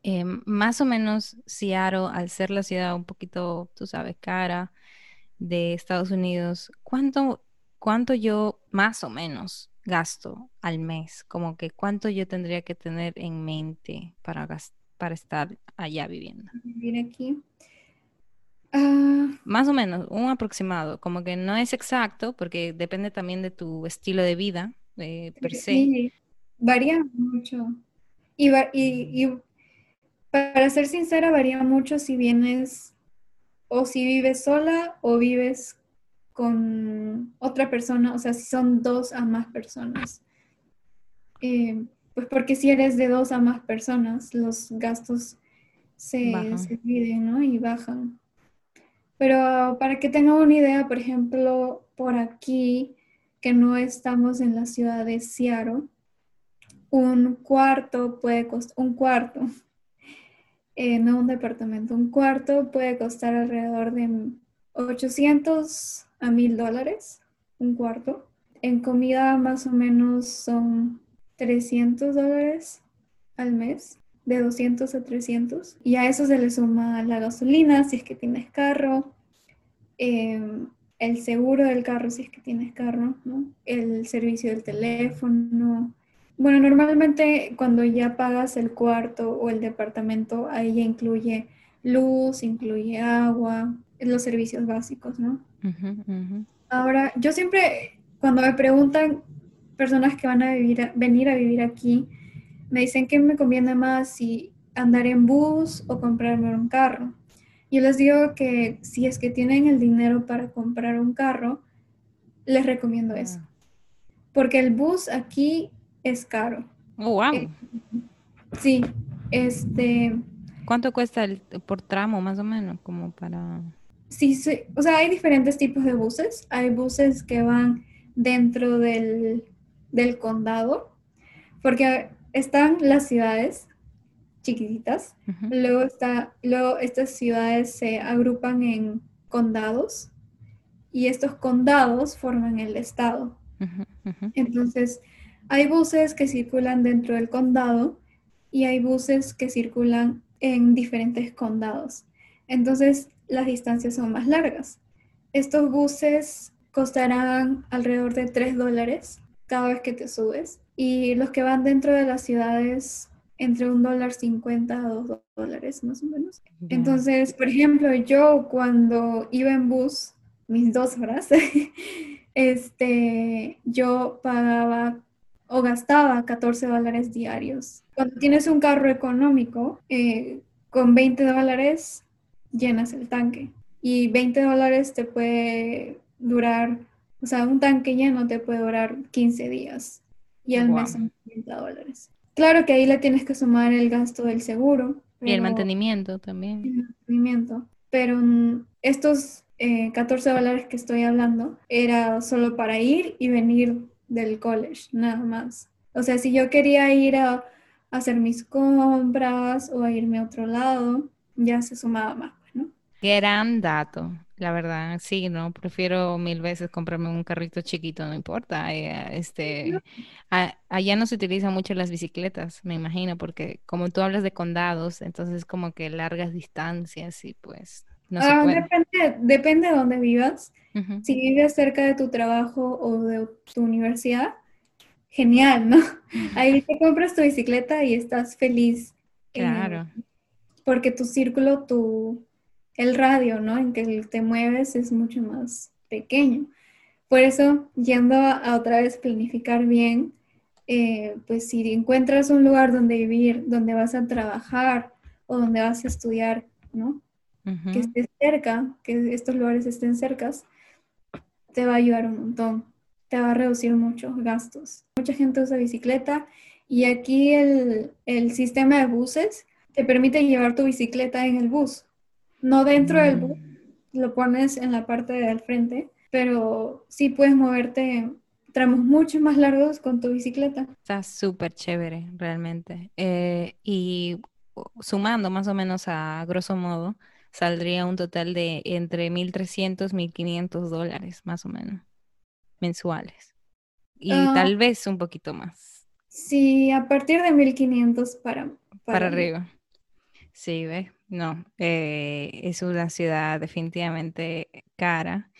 Eh, más o menos Seattle, al ser la ciudad un poquito, tú sabes, cara de Estados Unidos, ¿cuánto, cuánto yo más o menos gasto al mes? Como que cuánto yo tendría que tener en mente para, para estar allá viviendo. Vivir aquí. Ah. Más o menos, un aproximado, como que no es exacto porque depende también de tu estilo de vida eh, per se. Sí, varía mucho. Y, y, y, para ser sincera, varía mucho si vienes o si vives sola o vives con otra persona, o sea, si son dos a más personas. Eh, pues porque si eres de dos a más personas, los gastos se, se dividen, ¿no? Y bajan. Pero para que tengan una idea, por ejemplo, por aquí, que no estamos en la ciudad de Seattle, un cuarto puede costar, un cuarto, [laughs] eh, no un departamento, un cuarto puede costar alrededor de 800 a 1000 dólares, un cuarto. En comida más o menos son 300 dólares al mes, de 200 a 300. Y a eso se le suma la gasolina si es que tienes carro, em, el seguro del carro si es que tienes carro, el servicio del teléfono. Bueno, normalmente cuando ya pagas el cuarto o el departamento, ahí ya incluye luz, incluye agua, los servicios básicos, ¿no? Ahora, yo siempre, cuando me preguntan personas que van a vivir, venir a vivir aquí, me dicen que me conviene más si andar en bus o comprarme un carro. Yo les digo que si es que tienen el dinero para comprar un carro, les recomiendo ah. eso. Porque el bus aquí es caro. Oh, wow. Eh, sí, este... ¿Cuánto cuesta el, por tramo más o menos? Como para... Sí, sí, o sea, hay diferentes tipos de buses. Hay buses que van dentro del, del condado, porque están las ciudades chiquititas, luego, está, luego estas ciudades se agrupan en condados y estos condados forman el estado. Entonces, hay buses que circulan dentro del condado y hay buses que circulan en diferentes condados. Entonces, las distancias son más largas. Estos buses costarán alrededor de 3 dólares cada vez que te subes. Y los que van dentro de las ciudades entre un dólar cincuenta a dos dólares más o menos. Entonces, por ejemplo, yo cuando iba en bus, mis dos horas, [laughs] este, yo pagaba o gastaba 14 dólares diarios. Cuando tienes un carro económico, eh, con 20 dólares llenas el tanque y 20 dólares te puede durar o sea, un tanque lleno te puede durar 15 días y al mes son 30 dólares. Claro que ahí le tienes que sumar el gasto del seguro. y el mantenimiento también. El mantenimiento. Pero estos 14 eh, dólares que estoy hablando era solo para ir y venir del college, nada más. O sea, si yo quería ir a, hacer mis compras o a irme a otro lado, ya se sumaba más. Gran dato. La verdad, sí, no, prefiero mil veces comprarme un carrito chiquito, no importa. Eh, este, allá no se utilizan mucho las bicicletas, me imagino, porque como tú hablas de condados, entonces como que largas distancias y pues no se ah, puede. Depende, depende de dónde vivas. Si vives cerca de tu trabajo o de tu universidad, genial, ¿no? [laughs] Ahí te compras tu bicicleta y estás feliz. Claro. porque tu círculo, tu el radio, ¿no? En que te mueves es mucho más pequeño. Por eso, yendo a, otra vez planificar bien, eh, pues si encuentras un lugar donde vivir, donde vas a trabajar o donde vas a estudiar, ¿no? Que estés cerca, que estos lugares estén cercas, te va a ayudar un montón, te va a reducir muchos gastos. Mucha gente usa bicicleta y aquí el, el sistema de buses te permite llevar tu bicicleta en el bus. No dentro del bus, mm. lo pones en la parte del frente, pero sí puedes moverte tramos mucho más largos con tu bicicleta. Está súper chévere, realmente. Eh, y sumando más o menos a grosso modo, saldría un total de entre 1.300, 1.500 dólares, más o menos, mensuales. Y ah. tal vez un poquito más. Sí, a partir de 1.500 para, para... Para arriba. Sí, ¿ves? No, eh, es una ciudad definitivamente cara,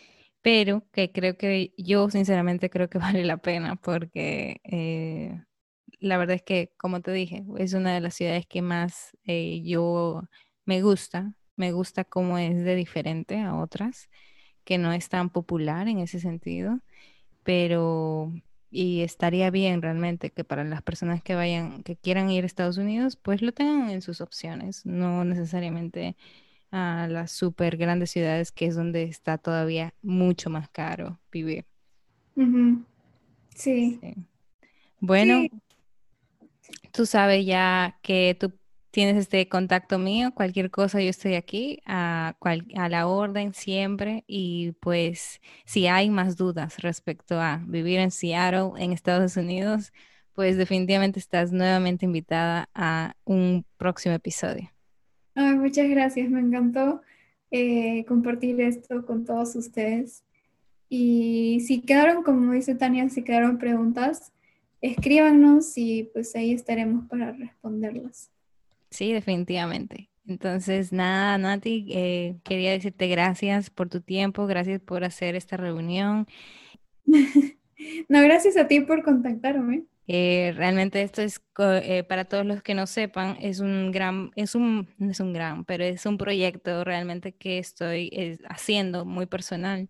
pero que creo que yo sinceramente creo que [laughs] vale la pena porque eh, la verdad es que, como te dije, es una de las ciudades que más eh, yo me gusta, me gusta cómo es de diferente a otras, que no es tan popular en ese sentido, pero y estaría bien realmente que para las personas que vayan, que quieran ir a Estados Unidos, pues lo tengan en sus opciones, no necesariamente a las super grandes ciudades, que es donde está todavía mucho más caro vivir. sí. Bueno, tú sabes ya que tú tienes este contacto mío, cualquier cosa yo estoy aquí a, la orden siempre y pues si hay más dudas respecto a vivir en Seattle, en Estados Unidos, pues definitivamente estás nuevamente invitada a un próximo episodio. muchas gracias, me encantó eh, compartir esto con todos ustedes. Y si quedaron, como dice Tania, si quedaron preguntas, escríbanos y pues ahí estaremos para responderlas. Sí, definitivamente. Entonces, nada, Nati, eh, quería decirte gracias por tu tiempo, gracias por hacer esta reunión. [laughs] no, gracias a ti por contactarme. Eh, realmente esto es, eh, para todos los que no sepan, es un gran, es un, no es un gran, pero es un proyecto realmente que estoy haciendo muy personal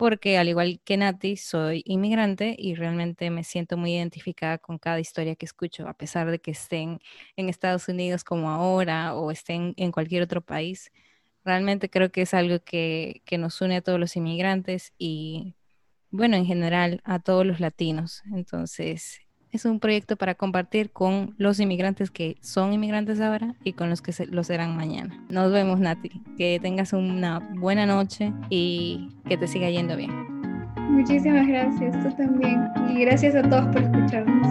porque al igual que Nati, soy inmigrante y realmente me siento muy identificada con cada historia que escucho, a pesar de que estén en Estados Unidos como ahora o estén en cualquier otro país. Realmente creo que es algo que, que nos une a todos los inmigrantes y, bueno, en general a todos los latinos. Entonces, es un proyecto para compartir con los inmigrantes que son inmigrantes ahora y con los que lo serán mañana. Nos vemos, Nati. Que tengas una buena noche y que te siga yendo bien. Muchísimas gracias, tú también. Y gracias a todos por escucharnos.